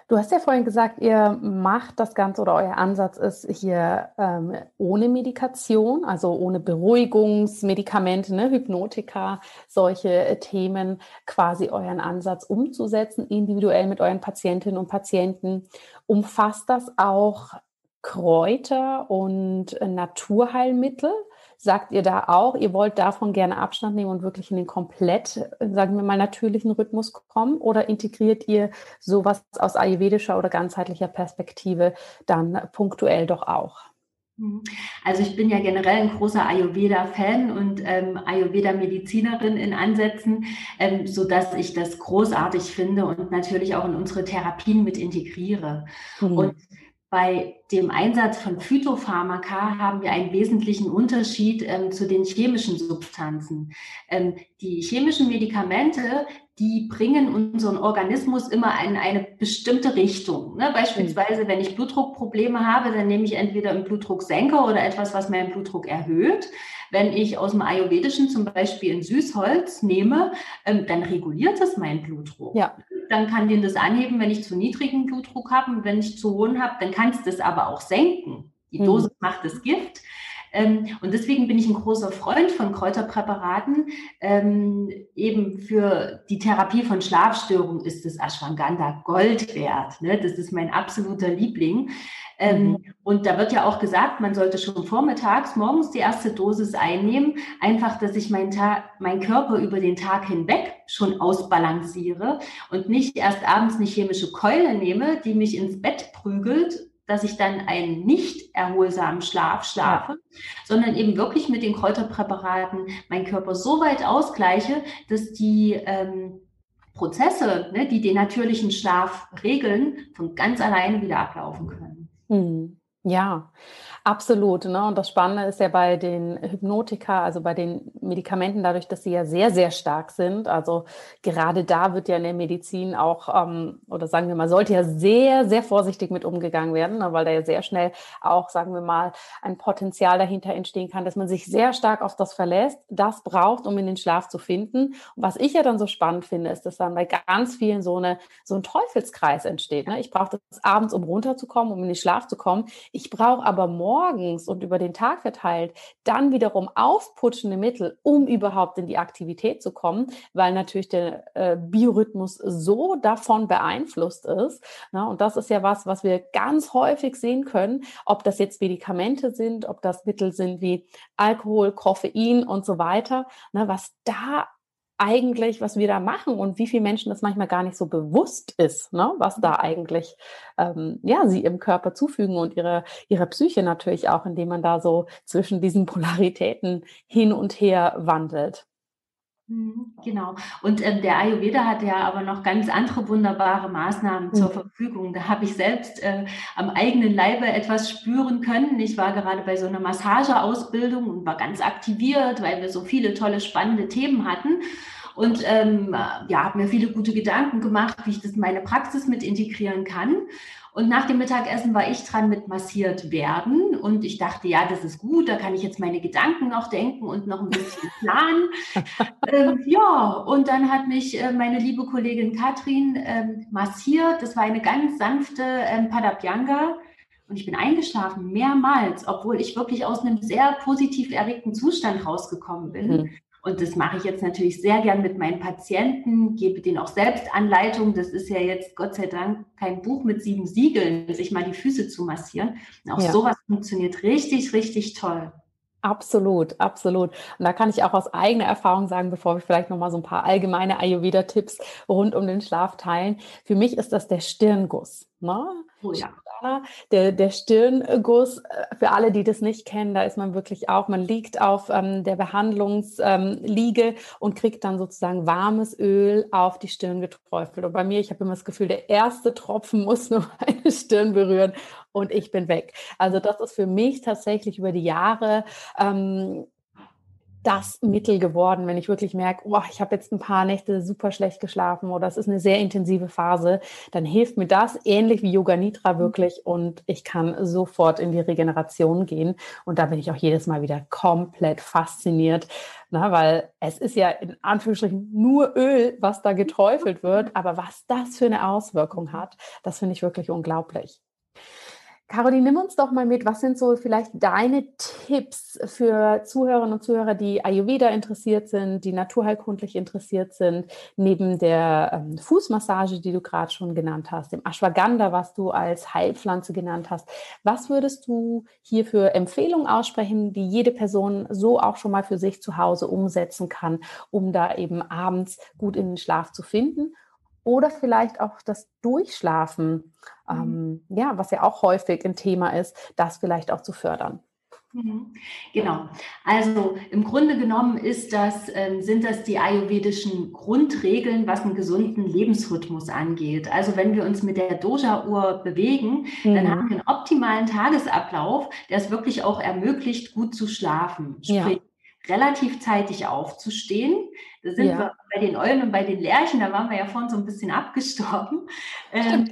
Du hast ja vorhin gesagt, ihr macht das Ganze oder euer Ansatz ist hier ähm, ohne Medikation, also ohne Beruhigungsmedikamente, ne, Hypnotika, solche äh, Themen, quasi euren Ansatz umzusetzen, individuell mit euren Patientinnen und Patienten. Umfasst das auch Kräuter und äh, Naturheilmittel? Sagt ihr da auch, ihr wollt davon gerne Abstand nehmen und wirklich in den komplett, sagen wir mal, natürlichen Rhythmus kommen? Oder integriert ihr sowas aus ayurvedischer oder ganzheitlicher Perspektive dann punktuell doch auch? Mhm. Also ich bin ja generell ein großer Ayurveda-Fan und ähm, Ayurveda-Medizinerin in Ansätzen, ähm, so dass ich das großartig finde und natürlich auch in unsere Therapien mit integriere. Mhm. Und bei dem Einsatz von Phytopharmaka haben wir einen wesentlichen Unterschied ähm, zu den chemischen Substanzen. Ähm, die chemischen Medikamente, die bringen unseren Organismus immer in eine bestimmte Richtung. Ne? Beispielsweise, wenn ich Blutdruckprobleme habe, dann nehme ich entweder einen Blutdrucksenker oder etwas, was meinen Blutdruck erhöht. Wenn ich aus dem Ayurvedischen zum Beispiel ein Süßholz nehme, ähm, dann reguliert das meinen Blutdruck. Ja. Dann kann den das anheben, wenn ich zu niedrigen Blutdruck habe. Und wenn ich zu hohen habe, dann kann es das aber auch senken. Die mhm. Dosis mhm. macht das Gift. Ähm, und deswegen bin ich ein großer Freund von Kräuterpräparaten. Ähm, eben für die Therapie von Schlafstörungen ist das Ashwagandha Gold wert. Ne? Das ist mein absoluter Liebling. Ähm, mhm. Und da wird ja auch gesagt, man sollte schon vormittags, morgens die erste Dosis einnehmen, einfach, dass ich mein, mein Körper über den Tag hinweg schon ausbalanciere und nicht erst abends eine chemische Keule nehme, die mich ins Bett prügelt dass ich dann einen nicht erholsamen Schlaf schlafe, ja. sondern eben wirklich mit den Kräuterpräparaten meinen Körper so weit ausgleiche, dass die ähm, Prozesse, ne, die den natürlichen Schlaf regeln, von ganz alleine wieder ablaufen können. Hm. Ja, absolut. Ne? Und das Spannende ist ja bei den Hypnotika, also bei den Medikamenten, dadurch, dass sie ja sehr, sehr stark sind. Also gerade da wird ja in der Medizin auch, ähm, oder sagen wir mal, sollte ja sehr, sehr vorsichtig mit umgegangen werden, ne? weil da ja sehr schnell auch, sagen wir mal, ein Potenzial dahinter entstehen kann, dass man sich sehr stark auf das verlässt, das braucht, um in den Schlaf zu finden. Und was ich ja dann so spannend finde, ist, dass dann bei ganz vielen so, eine, so ein Teufelskreis entsteht. Ne? Ich brauche das abends, um runterzukommen, um in den Schlaf zu kommen. Ich brauche aber morgens und über den Tag verteilt dann wiederum aufputschende Mittel, um überhaupt in die Aktivität zu kommen, weil natürlich der äh, Biorhythmus so davon beeinflusst ist. Ne? Und das ist ja was, was wir ganz häufig sehen können, ob das jetzt Medikamente sind, ob das Mittel sind wie Alkohol, Koffein und so weiter, ne? was da eigentlich, was wir da machen und wie vielen Menschen das manchmal gar nicht so bewusst ist, ne? was da eigentlich ähm, ja sie im Körper zufügen und ihre ihre Psyche natürlich auch, indem man da so zwischen diesen Polaritäten hin und her wandelt. Mhm, genau. Und ähm, der Ayurveda hat ja aber noch ganz andere wunderbare Maßnahmen mhm. zur Verfügung. Da habe ich selbst äh, am eigenen Leibe etwas spüren können. Ich war gerade bei so einer Massageausbildung und war ganz aktiviert, weil wir so viele tolle, spannende Themen hatten. Und ähm, ja, habe mir viele gute Gedanken gemacht, wie ich das in meine Praxis mit integrieren kann. Und nach dem Mittagessen war ich dran mit massiert werden. Und ich dachte, ja, das ist gut, da kann ich jetzt meine Gedanken noch denken und noch ein bisschen planen. ähm, ja, und dann hat mich äh, meine liebe Kollegin Katrin ähm, massiert. Das war eine ganz sanfte ähm, Padabhyanga. Und ich bin eingeschlafen, mehrmals, obwohl ich wirklich aus einem sehr positiv erregten Zustand rausgekommen bin. Mhm. Und das mache ich jetzt natürlich sehr gern mit meinen Patienten, gebe denen auch selbst Anleitung. Das ist ja jetzt Gott sei Dank kein Buch mit sieben Siegeln, sich mal die Füße zu massieren. Und auch ja. sowas funktioniert richtig, richtig toll. Absolut, absolut. Und da kann ich auch aus eigener Erfahrung sagen, bevor wir vielleicht nochmal so ein paar allgemeine Ayurveda-Tipps rund um den Schlaf teilen. Für mich ist das der Stirnguss. Ne? Oh ja. Der, der Stirnguss, äh, für alle, die das nicht kennen, da ist man wirklich auch, man liegt auf ähm, der Behandlungsliege ähm, und kriegt dann sozusagen warmes Öl auf die Stirn geträufelt. Und bei mir, ich habe immer das Gefühl, der erste Tropfen muss nur meine Stirn berühren und ich bin weg. Also das ist für mich tatsächlich über die Jahre ähm, das Mittel geworden, wenn ich wirklich merke, oh, ich habe jetzt ein paar Nächte super schlecht geschlafen oder es ist eine sehr intensive Phase, dann hilft mir das ähnlich wie Yoga Nidra mhm. wirklich und ich kann sofort in die Regeneration gehen. Und da bin ich auch jedes Mal wieder komplett fasziniert, na, weil es ist ja in Anführungsstrichen nur Öl, was da geträufelt wird, aber was das für eine Auswirkung hat, das finde ich wirklich unglaublich. Caroline, nimm uns doch mal mit, was sind so vielleicht deine Tipps für Zuhörerinnen und Zuhörer, die Ayurveda interessiert sind, die naturheilkundlich interessiert sind, neben der ähm, Fußmassage, die du gerade schon genannt hast, dem Ashwagandha, was du als Heilpflanze genannt hast. Was würdest du hier für Empfehlungen aussprechen, die jede Person so auch schon mal für sich zu Hause umsetzen kann, um da eben abends gut in den Schlaf zu finden oder vielleicht auch das Durchschlafen, mhm. ähm, ja, was ja auch häufig ein Thema ist, das vielleicht auch zu fördern. Mhm. Genau. Also im Grunde genommen ist das, äh, sind das die ayurvedischen Grundregeln, was einen gesunden Lebensrhythmus angeht. Also wenn wir uns mit der Doja-Uhr bewegen, mhm. dann haben wir einen optimalen Tagesablauf, der es wirklich auch ermöglicht, gut zu schlafen. Sprich, ja relativ zeitig aufzustehen. Da sind ja. wir bei den Eulen und bei den Lerchen, da waren wir ja vorhin so ein bisschen abgestorben. Ähm,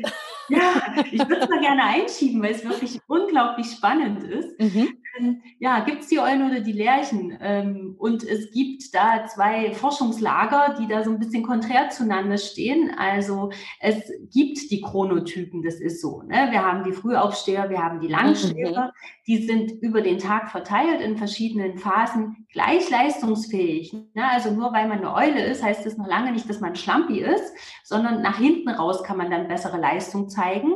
ja, ich würde es mal gerne einschieben, weil es wirklich unglaublich spannend ist. Mhm. Ähm, ja, gibt es die Eulen oder die Lerchen? Ähm, und es gibt da zwei Forschungslager, die da so ein bisschen konträr zueinander stehen. Also es gibt die Chronotypen, das ist so. Ne? Wir haben die Frühaufsteher, wir haben die Langsteher. Mhm. Die sind über den Tag verteilt in verschiedenen Phasen gleich leistungsfähig. Ne? Also nur weil man eine Eule ist, heißt das noch lange nicht, dass man Schlampi ist, sondern nach hinten raus kann man dann bessere Leistung zeigen.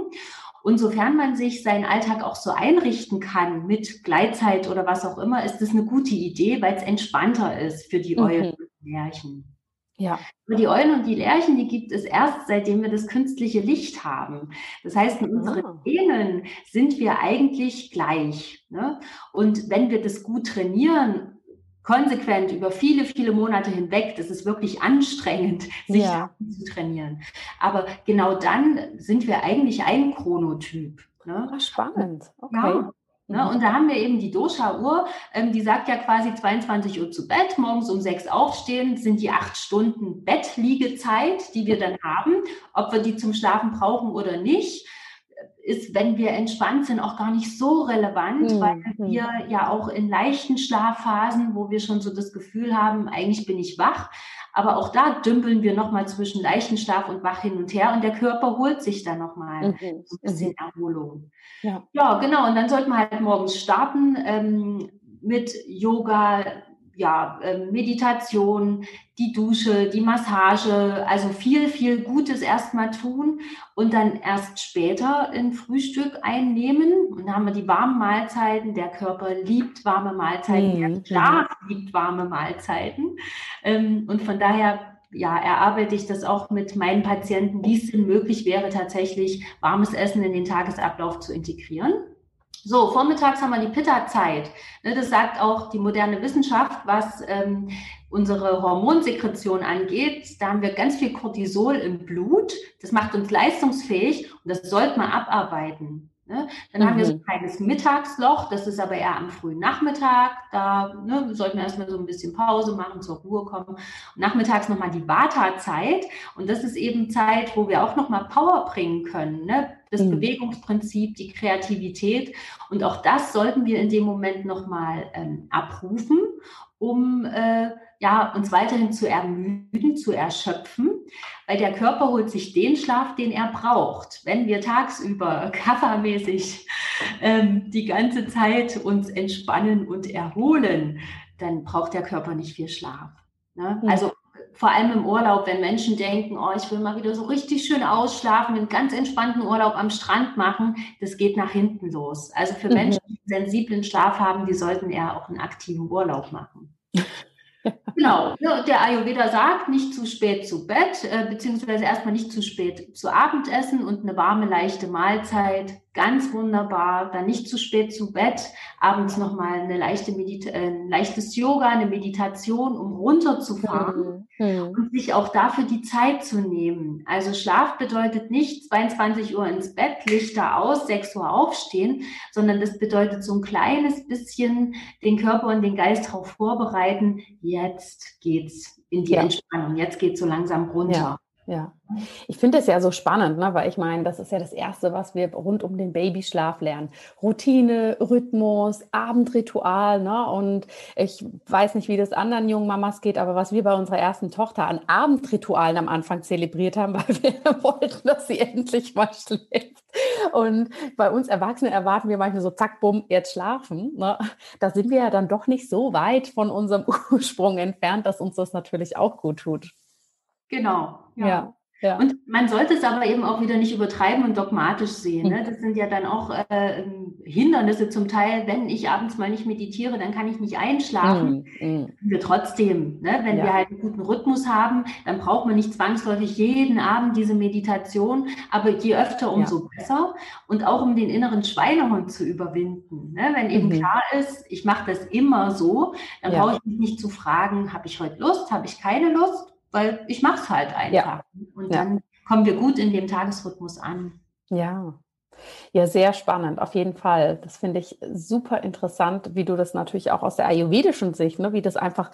Und sofern man sich seinen Alltag auch so einrichten kann mit Gleitzeit oder was auch immer, ist das eine gute Idee, weil es entspannter ist für die mhm. Eulen und die Lerchen. Ja. Aber die Eulen und die Lerchen, die gibt es erst, seitdem wir das künstliche Licht haben. Das heißt, in unseren ah. Genen sind wir eigentlich gleich. Ne? Und wenn wir das gut trainieren konsequent über viele, viele Monate hinweg, das ist wirklich anstrengend, sich ja. zu trainieren. Aber genau dann sind wir eigentlich ein Chronotyp. Ne? Ach, spannend. Okay. Ja. Ne, und da haben wir eben die Dosha-Uhr, ähm, die sagt ja quasi 22 Uhr zu Bett, morgens um sechs aufstehen, sind die acht Stunden Bettliegezeit, die wir dann haben. Ob wir die zum Schlafen brauchen oder nicht, ist, wenn wir entspannt sind, auch gar nicht so relevant, mhm. weil wir ja auch in leichten Schlafphasen, wo wir schon so das Gefühl haben, eigentlich bin ich wach, aber auch da dümpeln wir nochmal zwischen leichten Schlaf und wach hin und her und der Körper holt sich dann nochmal mhm. so ein bisschen mhm. Erholung. Ja. ja, genau. Und dann sollte man halt morgens starten ähm, mit Yoga, ja, ähm, Meditation, die Dusche, die Massage, also viel, viel Gutes erstmal tun und dann erst später ein Frühstück einnehmen. Und dann haben wir die warmen Mahlzeiten. Der Körper liebt warme Mahlzeiten, mhm. der Schlaf liebt warme Mahlzeiten. Ähm, und von daher ja, erarbeite ich das auch mit meinen Patienten, wie es denn möglich wäre, tatsächlich warmes Essen in den Tagesablauf zu integrieren. So, vormittags haben wir die Pitta-Zeit. Ne, das sagt auch die moderne Wissenschaft, was ähm, unsere Hormonsekretion angeht. Da haben wir ganz viel Cortisol im Blut. Das macht uns leistungsfähig und das sollte man abarbeiten. Ne? Dann mhm. haben wir so ein mhm. kleines Mittagsloch, das ist aber eher am frühen Nachmittag. Da ne, sollten wir erstmal so ein bisschen Pause machen, zur Ruhe kommen. Und nachmittags nochmal die Vata-Zeit. Und das ist eben Zeit, wo wir auch nochmal Power bringen können. Ne? Das mhm. Bewegungsprinzip, die Kreativität. Und auch das sollten wir in dem Moment nochmal ähm, abrufen, um äh, ja, uns weiterhin zu ermüden, zu erschöpfen, weil der Körper holt sich den Schlaf, den er braucht. Wenn wir tagsüber kaffermäßig ähm, die ganze Zeit uns entspannen und erholen, dann braucht der Körper nicht viel Schlaf. Ne? Mhm. Also vor allem im Urlaub, wenn Menschen denken, oh, ich will mal wieder so richtig schön ausschlafen, einen ganz entspannten Urlaub am Strand machen, das geht nach hinten los. Also für mhm. Menschen, die sensiblen Schlaf haben, die sollten eher auch einen aktiven Urlaub machen. Genau, der Ayurveda sagt, nicht zu spät zu Bett, äh, beziehungsweise erstmal nicht zu spät zu Abendessen und eine warme, leichte Mahlzeit ganz wunderbar. Dann nicht zu spät zu Bett, abends nochmal eine leichte Medita äh, ein leichtes Yoga, eine Meditation, um runterzufahren mhm. Mhm. und sich auch dafür die Zeit zu nehmen. Also Schlaf bedeutet nicht 22 Uhr ins Bett, Lichter aus, 6 Uhr aufstehen, sondern das bedeutet so ein kleines bisschen den Körper und den Geist darauf vorbereiten, jetzt geht's in die ja. Entspannung, jetzt geht's so langsam runter. Ja. Ja, ich finde es ja so spannend, ne? weil ich meine, das ist ja das Erste, was wir rund um den Babyschlaf lernen. Routine, Rhythmus, Abendritual. Ne? Und ich weiß nicht, wie das anderen jungen Mamas geht, aber was wir bei unserer ersten Tochter an Abendritualen am Anfang zelebriert haben, weil wir wollten, dass sie endlich mal schläft. Und bei uns Erwachsenen erwarten wir manchmal so, zack, bumm, jetzt schlafen. Ne? Da sind wir ja dann doch nicht so weit von unserem Ursprung entfernt, dass uns das natürlich auch gut tut. Genau. ja. ja. Ja. Und man sollte es aber eben auch wieder nicht übertreiben und dogmatisch sehen. Ne? Das sind ja dann auch äh, Hindernisse zum Teil. Wenn ich abends mal nicht meditiere, dann kann ich nicht einschlafen. Mm, mm. Wir trotzdem, ne? wenn ja. wir halt einen guten Rhythmus haben, dann braucht man nicht zwangsläufig jeden Abend diese Meditation. Aber je öfter, umso ja. besser. Und auch um den inneren Schweinehund zu überwinden. Ne? Wenn eben mhm. klar ist, ich mache das immer so, dann brauche ich mich nicht zu fragen, habe ich heute Lust, habe ich keine Lust? Weil ich mache es halt einfach. Ja. Und dann ja. kommen wir gut in dem Tagesrhythmus an. Ja. Ja, sehr spannend, auf jeden Fall. Das finde ich super interessant, wie du das natürlich auch aus der ayurvedischen Sicht, ne, wie das einfach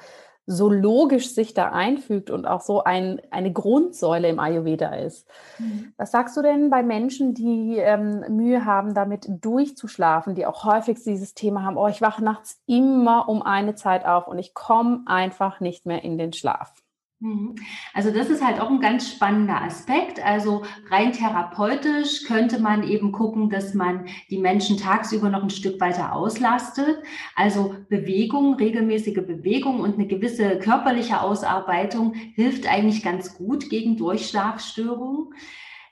so logisch sich da einfügt und auch so ein, eine Grundsäule im Ayurveda ist. Mhm. Was sagst du denn bei Menschen, die ähm, Mühe haben, damit durchzuschlafen, die auch häufig dieses Thema haben, oh, ich wache nachts immer um eine Zeit auf und ich komme einfach nicht mehr in den Schlaf? Mhm. Also das ist halt auch ein ganz spannender Aspekt. Also rein therapeutisch könnte man eben gucken, dass man die Menschen tagsüber noch ein Stück weiter auslastet. Also Bewegung, regelmäßige Bewegung und eine gewisse körperliche Ausarbeitung hilft eigentlich ganz gut gegen Durchschlafstörungen.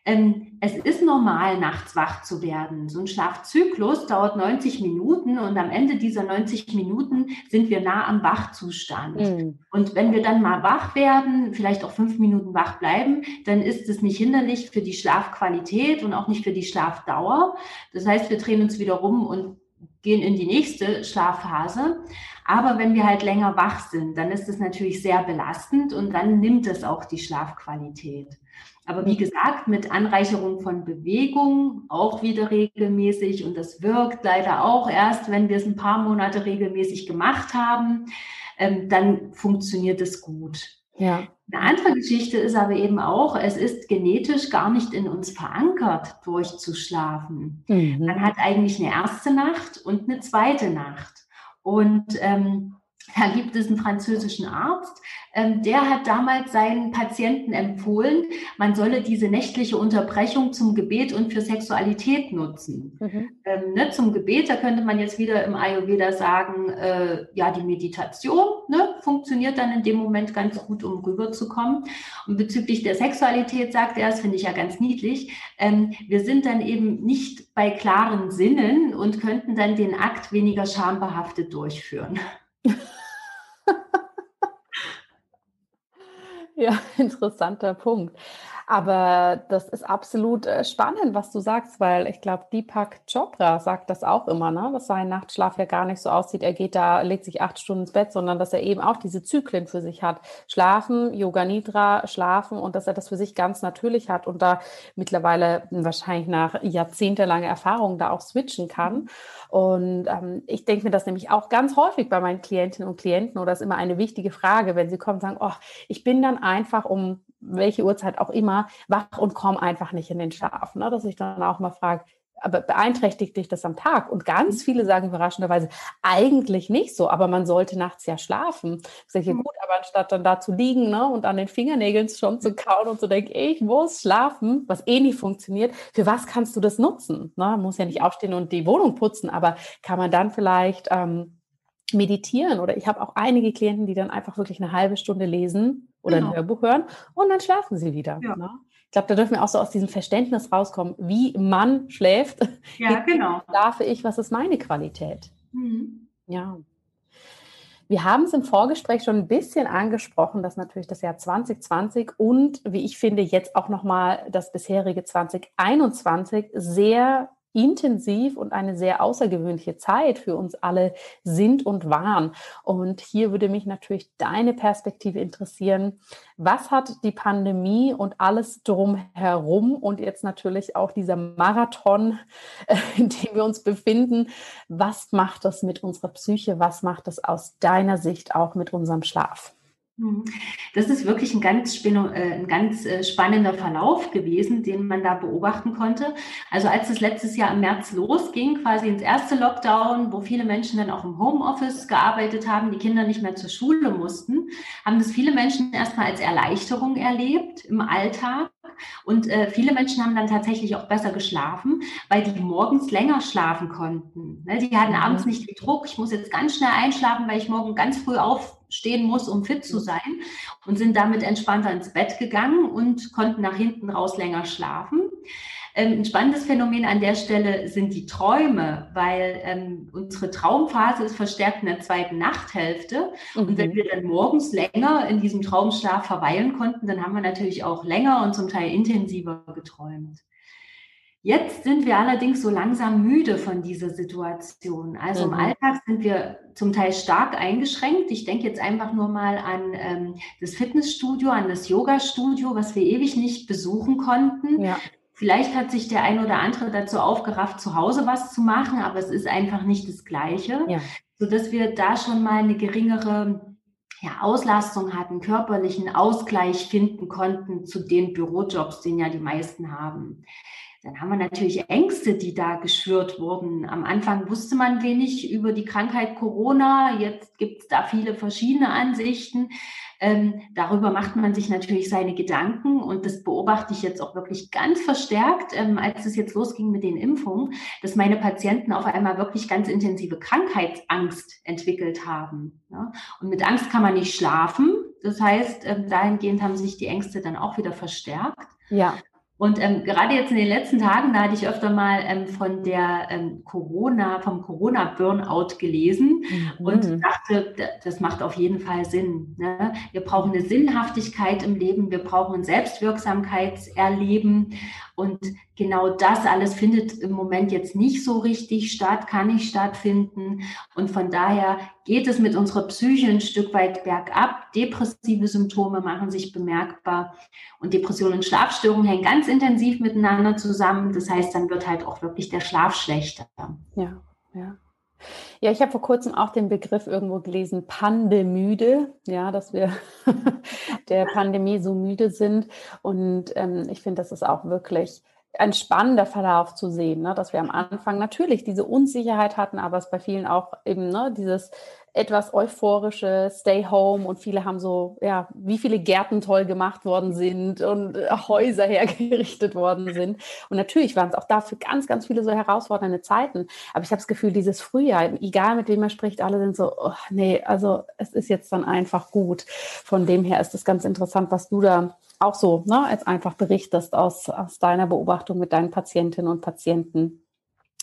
Ähm, es ist normal, nachts wach zu werden. So ein Schlafzyklus dauert 90 Minuten und am Ende dieser 90 Minuten sind wir nah am Wachzustand. Mhm. Und wenn wir dann mal wach werden, vielleicht auch fünf Minuten wach bleiben, dann ist es nicht hinderlich für die Schlafqualität und auch nicht für die Schlafdauer. Das heißt, wir drehen uns wieder rum und gehen in die nächste Schlafphase. Aber wenn wir halt länger wach sind, dann ist es natürlich sehr belastend und dann nimmt es auch die Schlafqualität. Aber wie gesagt, mit Anreicherung von Bewegung auch wieder regelmäßig und das wirkt leider auch erst, wenn wir es ein paar Monate regelmäßig gemacht haben, ähm, dann funktioniert es gut. Ja. Eine andere Geschichte ist aber eben auch, es ist genetisch gar nicht in uns verankert, durchzuschlafen. Mhm. Man hat eigentlich eine erste Nacht und eine zweite Nacht. Und ähm, da gibt es einen französischen Arzt, ähm, der hat damals seinen Patienten empfohlen, man solle diese nächtliche Unterbrechung zum Gebet und für Sexualität nutzen. Mhm. Ähm, ne, zum Gebet, da könnte man jetzt wieder im Ayurveda sagen, äh, ja, die Meditation ne, funktioniert dann in dem Moment ganz gut, um rüberzukommen. Und bezüglich der Sexualität sagt er, das finde ich ja ganz niedlich, ähm, wir sind dann eben nicht bei klaren Sinnen und könnten dann den Akt weniger schambehaftet durchführen. ja, interessanter Punkt. Aber das ist absolut äh, spannend, was du sagst, weil ich glaube, Deepak Chopra sagt das auch immer, ne? dass sein Nachtschlaf ja gar nicht so aussieht, er geht da, legt sich acht Stunden ins Bett, sondern dass er eben auch diese Zyklen für sich hat. Schlafen, Yoga Nidra, schlafen und dass er das für sich ganz natürlich hat und da mittlerweile wahrscheinlich nach jahrzehntelanger Erfahrung da auch switchen kann. Und ähm, ich denke mir das nämlich auch ganz häufig bei meinen Klientinnen und Klienten oder ist immer eine wichtige Frage, wenn sie kommen und sagen, oh, ich bin dann einfach um welche Uhrzeit auch immer, wach und komm einfach nicht in den Schlaf. Ne? Dass ich dann auch mal frage, aber beeinträchtigt dich das am Tag? Und ganz mhm. viele sagen überraschenderweise, eigentlich nicht so, aber man sollte nachts ja schlafen. Ich sage, mhm. gut, aber anstatt dann da zu liegen ne, und an den Fingernägeln schon zu kauen und zu denken, ich muss schlafen, was eh nicht funktioniert, für was kannst du das nutzen? Ne? Man muss ja nicht aufstehen und die Wohnung putzen, aber kann man dann vielleicht ähm, meditieren oder ich habe auch einige Klienten, die dann einfach wirklich eine halbe Stunde lesen oder genau. ein Hörbuch hören und dann schlafen sie wieder. Ja. Ne? Ich glaube, da dürfen wir auch so aus diesem Verständnis rauskommen, wie man schläft. Ja, genau. Schlafe ich, was ist meine Qualität? Mhm. Ja. Wir haben es im Vorgespräch schon ein bisschen angesprochen, dass natürlich das Jahr 2020 und wie ich finde jetzt auch nochmal das bisherige 2021 sehr intensiv und eine sehr außergewöhnliche Zeit für uns alle sind und waren. Und hier würde mich natürlich deine Perspektive interessieren. Was hat die Pandemie und alles drumherum und jetzt natürlich auch dieser Marathon, äh, in dem wir uns befinden, was macht das mit unserer Psyche? Was macht das aus deiner Sicht auch mit unserem Schlaf? Mhm. Das ist wirklich ein ganz, äh, ein ganz äh, spannender Verlauf gewesen, den man da beobachten konnte. Also als es letztes Jahr im März losging, quasi ins erste Lockdown, wo viele Menschen dann auch im Homeoffice gearbeitet haben, die Kinder nicht mehr zur Schule mussten, haben das viele Menschen erstmal als Erleichterung erlebt im Alltag. Und äh, viele Menschen haben dann tatsächlich auch besser geschlafen, weil die morgens länger schlafen konnten. Ne? Die hatten abends mhm. nicht den Druck, ich muss jetzt ganz schnell einschlafen, weil ich morgen ganz früh aufstehen muss, um fit zu sein. Und sind damit entspannter ins Bett gegangen und konnten nach hinten raus länger schlafen. Ähm, ein spannendes Phänomen an der Stelle sind die Träume, weil ähm, unsere Traumphase ist verstärkt in der zweiten Nachthälfte. Mhm. Und wenn mhm. wir dann morgens länger in diesem Traumschlaf verweilen konnten, dann haben wir natürlich auch länger und zum Teil intensiver geträumt. Jetzt sind wir allerdings so langsam müde von dieser Situation. Also mhm. im Alltag sind wir zum Teil stark eingeschränkt. Ich denke jetzt einfach nur mal an ähm, das Fitnessstudio, an das Yoga-Studio, was wir ewig nicht besuchen konnten. Ja. Vielleicht hat sich der ein oder andere dazu aufgerafft, zu Hause was zu machen, aber es ist einfach nicht das Gleiche, ja. sodass wir da schon mal eine geringere ja, Auslastung hatten, körperlichen Ausgleich finden konnten zu den Bürojobs, den ja die meisten haben. Dann haben wir natürlich Ängste, die da geschürt wurden. Am Anfang wusste man wenig über die Krankheit Corona. Jetzt gibt es da viele verschiedene Ansichten. Ähm, darüber macht man sich natürlich seine Gedanken und das beobachte ich jetzt auch wirklich ganz verstärkt, ähm, als es jetzt losging mit den Impfungen, dass meine Patienten auf einmal wirklich ganz intensive Krankheitsangst entwickelt haben. Ja? Und mit Angst kann man nicht schlafen. Das heißt, ähm, dahingehend haben sich die Ängste dann auch wieder verstärkt. Ja. Und ähm, gerade jetzt in den letzten Tagen, da hatte ich öfter mal ähm, von der ähm, Corona, vom Corona-Burnout gelesen mhm. und dachte, das macht auf jeden Fall Sinn. Ne? Wir brauchen eine Sinnhaftigkeit im Leben, wir brauchen ein Selbstwirksamkeitserleben und genau das alles findet im Moment jetzt nicht so richtig statt, kann nicht stattfinden. Und von daher geht es mit unserer Psyche ein Stück weit bergab. Depressive Symptome machen sich bemerkbar. Und Depressionen und Schlafstörungen hängen ganz intensiv miteinander zusammen. Das heißt, dann wird halt auch wirklich der Schlaf schlechter. Ja, ja. Ja, ich habe vor kurzem auch den Begriff irgendwo gelesen, Pandemüde, ja, dass wir der Pandemie so müde sind. Und ähm, ich finde, das ist auch wirklich ein spannender Verlauf zu sehen, ne? dass wir am Anfang natürlich diese Unsicherheit hatten, aber es bei vielen auch eben ne, dieses etwas euphorische Stay Home und viele haben so, ja, wie viele Gärten toll gemacht worden sind und äh, Häuser hergerichtet worden sind. Und natürlich waren es auch dafür ganz, ganz viele so herausfordernde Zeiten. Aber ich habe das Gefühl, dieses Frühjahr, egal mit wem man spricht, alle sind so, oh, nee, also es ist jetzt dann einfach gut. Von dem her ist es ganz interessant, was du da auch so ne, jetzt einfach berichtest aus, aus deiner Beobachtung mit deinen Patientinnen und Patienten.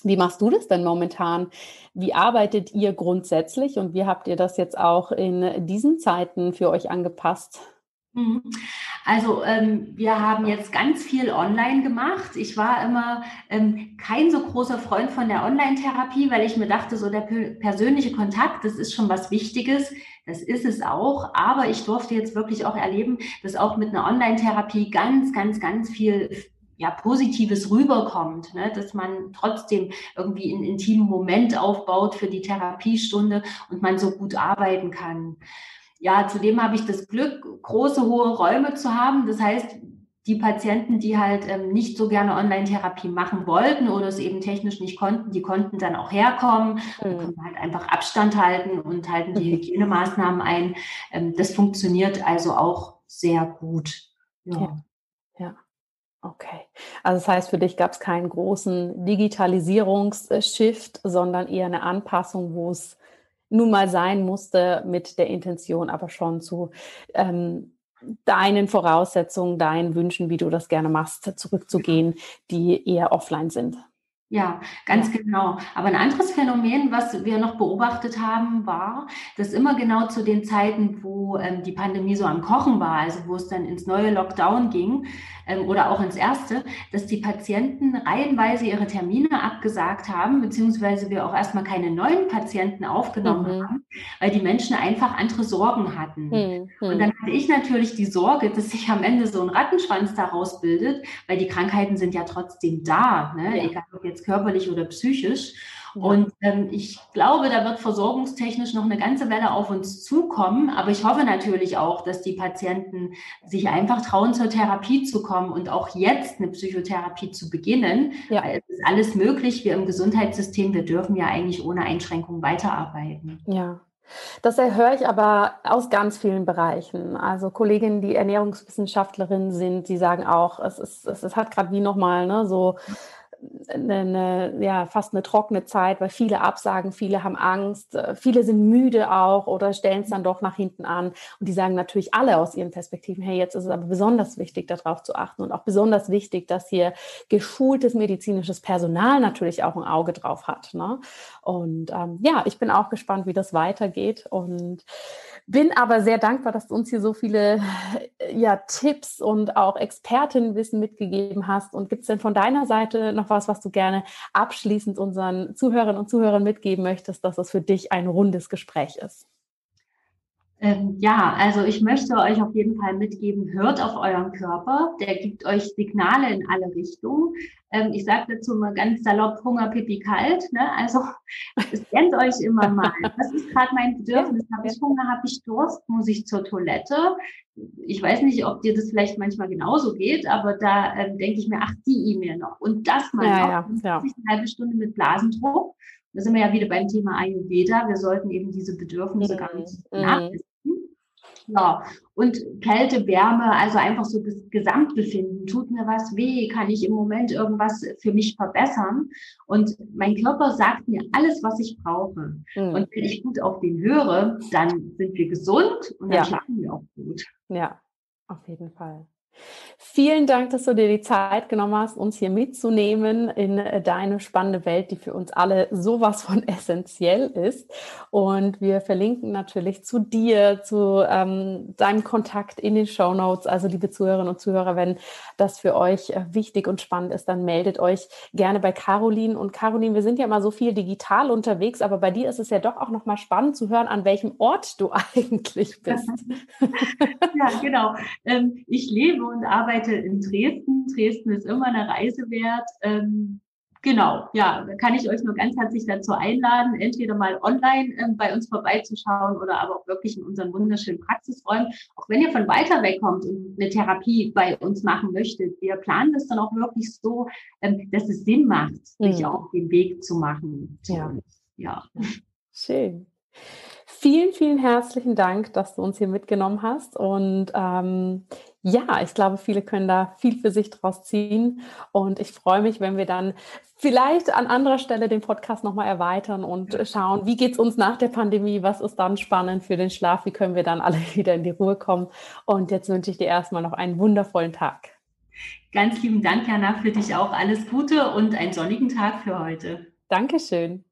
Wie machst du das denn momentan? Wie arbeitet ihr grundsätzlich und wie habt ihr das jetzt auch in diesen Zeiten für euch angepasst? Mhm. Also ähm, wir haben jetzt ganz viel online gemacht. Ich war immer ähm, kein so großer Freund von der Online-Therapie, weil ich mir dachte, so der persönliche Kontakt, das ist schon was Wichtiges. Das ist es auch. Aber ich durfte jetzt wirklich auch erleben, dass auch mit einer Online-Therapie ganz, ganz, ganz viel ja, Positives rüberkommt, ne? dass man trotzdem irgendwie einen intimen Moment aufbaut für die Therapiestunde und man so gut arbeiten kann. Ja, zudem habe ich das Glück, große, hohe Räume zu haben. Das heißt, die Patienten, die halt ähm, nicht so gerne Online-Therapie machen wollten oder es eben technisch nicht konnten, die konnten dann auch herkommen, mhm. konnten halt einfach Abstand halten und halten die Hygienemaßnahmen ein. Ähm, das funktioniert also auch sehr gut. Ja. ja. Okay. Also das heißt, für dich gab es keinen großen Digitalisierungsshift, sondern eher eine Anpassung, wo es nun mal sein musste mit der Intention, aber schon zu ähm, deinen Voraussetzungen, deinen Wünschen, wie du das gerne machst, zurückzugehen, die eher offline sind. Ja, ganz genau. Aber ein anderes Phänomen, was wir noch beobachtet haben, war, dass immer genau zu den Zeiten, wo ähm, die Pandemie so am Kochen war, also wo es dann ins neue Lockdown ging ähm, oder auch ins erste, dass die Patienten reihenweise ihre Termine abgesagt haben, beziehungsweise wir auch erstmal keine neuen Patienten aufgenommen mhm. haben, weil die Menschen einfach andere Sorgen hatten. Mhm. Und dann hatte ich natürlich die Sorge, dass sich am Ende so ein Rattenschwanz daraus bildet, weil die Krankheiten sind ja trotzdem da, ne? Ja. egal ob jetzt jetzt körperlich oder psychisch. Und ähm, ich glaube, da wird versorgungstechnisch noch eine ganze Welle auf uns zukommen. Aber ich hoffe natürlich auch, dass die Patienten sich einfach trauen, zur Therapie zu kommen und auch jetzt eine Psychotherapie zu beginnen. Ja. Weil es ist alles möglich. Wir im Gesundheitssystem, wir dürfen ja eigentlich ohne Einschränkung weiterarbeiten. Ja. Das höre ich aber aus ganz vielen Bereichen. Also Kolleginnen, die Ernährungswissenschaftlerinnen sind, die sagen auch, es, ist, es hat gerade wie nochmal ne, so eine, ja, fast eine trockene Zeit, weil viele absagen, viele haben Angst, äh, viele sind müde auch oder stellen es dann doch nach hinten an. Und die sagen natürlich alle aus ihren Perspektiven, hey, jetzt ist es aber besonders wichtig, darauf zu achten und auch besonders wichtig, dass hier geschultes medizinisches Personal natürlich auch ein Auge drauf hat. Ne? Und ähm, ja, ich bin auch gespannt, wie das weitergeht und bin aber sehr dankbar, dass du uns hier so viele ja, Tipps und auch Expertenwissen mitgegeben hast. Und gibt es denn von deiner Seite noch was, was du gerne abschließend unseren Zuhörern und Zuhörern mitgeben möchtest, dass es für dich ein rundes Gespräch ist? Ähm, ja, also ich möchte euch auf jeden Fall mitgeben, hört auf euren Körper, der gibt euch Signale in alle Richtungen. Ähm, ich sage dazu mal ganz salopp, Hunger, Pipi, kalt. Ne? Also scannt euch immer mal. Was ist gerade mein Bedürfnis? Habe ich Hunger, habe ich Durst? Muss ich zur Toilette? Ich weiß nicht, ob dir das vielleicht manchmal genauso geht, aber da ähm, denke ich mir, ach, die E-Mail noch. Und das mal ja, noch. Ja, ja. Eine halbe Stunde mit Blasendruck. Da sind wir ja wieder beim Thema Ayurveda. Wir sollten eben diese Bedürfnisse mhm. gar nicht mhm. nachwissen. Ja, und Kälte, Wärme, also einfach so das Gesamtbefinden. Tut mir was weh? Kann ich im Moment irgendwas für mich verbessern? Und mein Körper sagt mir alles, was ich brauche. Mhm. Und wenn ich gut auf den höre, dann sind wir gesund und dann ja. schlafen wir auch gut. Ja, auf jeden Fall. Vielen Dank, dass du dir die Zeit genommen hast, uns hier mitzunehmen in äh, deine spannende Welt, die für uns alle sowas von essentiell ist. Und wir verlinken natürlich zu dir, zu ähm, deinem Kontakt in den Show Notes. Also liebe Zuhörerinnen und Zuhörer, wenn das für euch äh, wichtig und spannend ist, dann meldet euch gerne bei Caroline. Und Caroline, wir sind ja mal so viel digital unterwegs, aber bei dir ist es ja doch auch nochmal spannend zu hören, an welchem Ort du eigentlich bist. ja, genau. Ähm, ich lebe und arbeite in Dresden. Dresden ist immer eine Reise wert. Ähm, genau, ja, da kann ich euch nur ganz herzlich dazu einladen, entweder mal online ähm, bei uns vorbeizuschauen oder aber auch wirklich in unseren wunderschönen Praxisräumen. Auch wenn ihr von weiter weg kommt und eine Therapie bei uns machen möchtet, wir planen das dann auch wirklich so, ähm, dass es Sinn macht, sich mhm. auf den Weg zu machen. Ja. ja. Schön. Vielen, vielen herzlichen Dank, dass du uns hier mitgenommen hast. Und ähm, ja, ich glaube, viele können da viel für sich draus ziehen. Und ich freue mich, wenn wir dann vielleicht an anderer Stelle den Podcast nochmal erweitern und schauen, wie geht es uns nach der Pandemie? Was ist dann spannend für den Schlaf? Wie können wir dann alle wieder in die Ruhe kommen? Und jetzt wünsche ich dir erstmal noch einen wundervollen Tag. Ganz lieben Dank, Jana, für dich auch alles Gute und einen sonnigen Tag für heute. Dankeschön.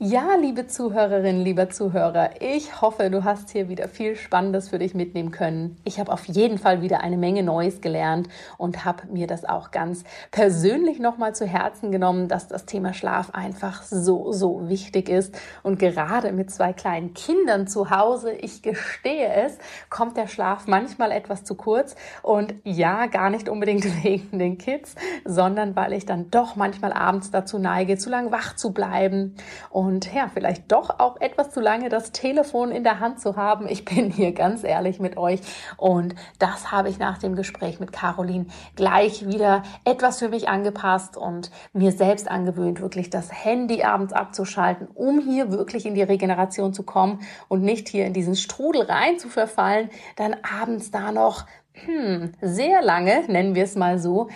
Ja, liebe Zuhörerinnen, lieber Zuhörer, ich hoffe, du hast hier wieder viel Spannendes für dich mitnehmen können. Ich habe auf jeden Fall wieder eine Menge Neues gelernt und habe mir das auch ganz persönlich nochmal zu Herzen genommen, dass das Thema Schlaf einfach so, so wichtig ist. Und gerade mit zwei kleinen Kindern zu Hause, ich gestehe es, kommt der Schlaf manchmal etwas zu kurz. Und ja, gar nicht unbedingt wegen den Kids, sondern weil ich dann doch manchmal abends dazu neige, zu lang wach zu bleiben. Und und ja, vielleicht doch auch etwas zu lange das Telefon in der Hand zu haben. Ich bin hier ganz ehrlich mit euch und das habe ich nach dem Gespräch mit Caroline gleich wieder etwas für mich angepasst und mir selbst angewöhnt, wirklich das Handy abends abzuschalten, um hier wirklich in die Regeneration zu kommen und nicht hier in diesen Strudel rein zu verfallen, dann abends da noch hm, sehr lange, nennen wir es mal so,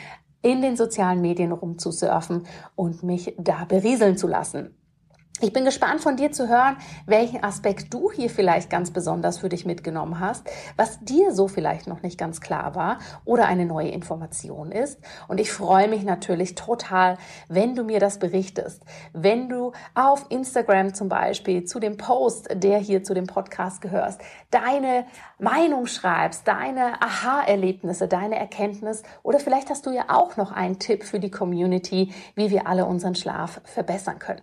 in den sozialen Medien rumzusurfen und mich da berieseln zu lassen. Ich bin gespannt von dir zu hören, welchen Aspekt du hier vielleicht ganz besonders für dich mitgenommen hast, was dir so vielleicht noch nicht ganz klar war oder eine neue Information ist. Und ich freue mich natürlich total, wenn du mir das berichtest, wenn du auf Instagram zum Beispiel zu dem Post, der hier zu dem Podcast gehörst, deine Meinung schreibst, deine Aha-Erlebnisse, deine Erkenntnis oder vielleicht hast du ja auch noch einen Tipp für die Community, wie wir alle unseren Schlaf verbessern können.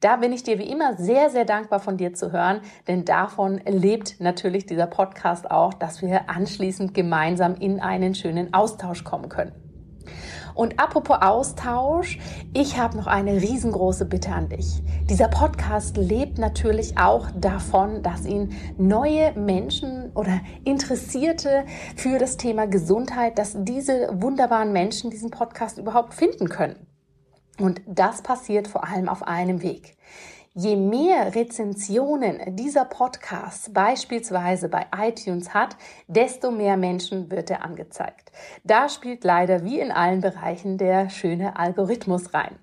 Da bin ich dir wie immer sehr, sehr dankbar von dir zu hören, denn davon lebt natürlich dieser Podcast auch, dass wir anschließend gemeinsam in einen schönen Austausch kommen können. Und apropos Austausch, ich habe noch eine riesengroße Bitte an dich. Dieser Podcast lebt natürlich auch davon, dass ihn neue Menschen oder Interessierte für das Thema Gesundheit, dass diese wunderbaren Menschen diesen Podcast überhaupt finden können. Und das passiert vor allem auf einem Weg. Je mehr Rezensionen dieser Podcast beispielsweise bei iTunes hat, desto mehr Menschen wird er angezeigt. Da spielt leider wie in allen Bereichen der schöne Algorithmus rein.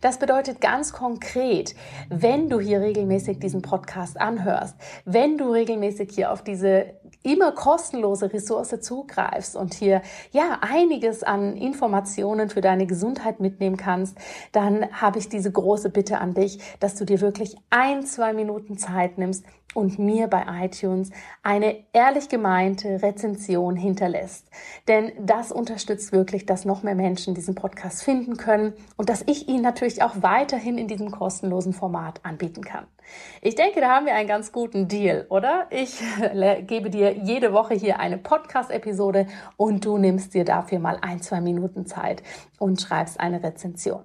Das bedeutet ganz konkret, wenn du hier regelmäßig diesen Podcast anhörst, wenn du regelmäßig hier auf diese immer kostenlose Ressource zugreifst und hier ja einiges an Informationen für deine Gesundheit mitnehmen kannst, dann habe ich diese große Bitte an dich, dass du dir wirklich ein, zwei Minuten Zeit nimmst und mir bei iTunes eine ehrlich gemeinte Rezension hinterlässt. Denn das unterstützt wirklich, dass noch mehr Menschen diesen Podcast finden können und dass ich ihn natürlich auch weiterhin in diesem kostenlosen Format anbieten kann. Ich denke, da haben wir einen ganz guten Deal, oder? Ich gebe dir jede Woche hier eine Podcast-Episode und du nimmst dir dafür mal ein, zwei Minuten Zeit und schreibst eine Rezension.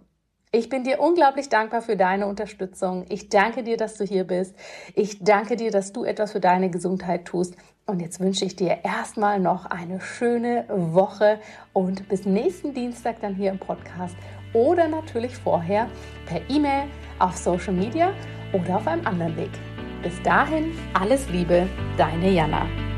Ich bin dir unglaublich dankbar für deine Unterstützung. Ich danke dir, dass du hier bist. Ich danke dir, dass du etwas für deine Gesundheit tust. Und jetzt wünsche ich dir erstmal noch eine schöne Woche und bis nächsten Dienstag dann hier im Podcast oder natürlich vorher per E-Mail, auf Social Media oder auf einem anderen Weg. Bis dahin, alles Liebe, deine Jana.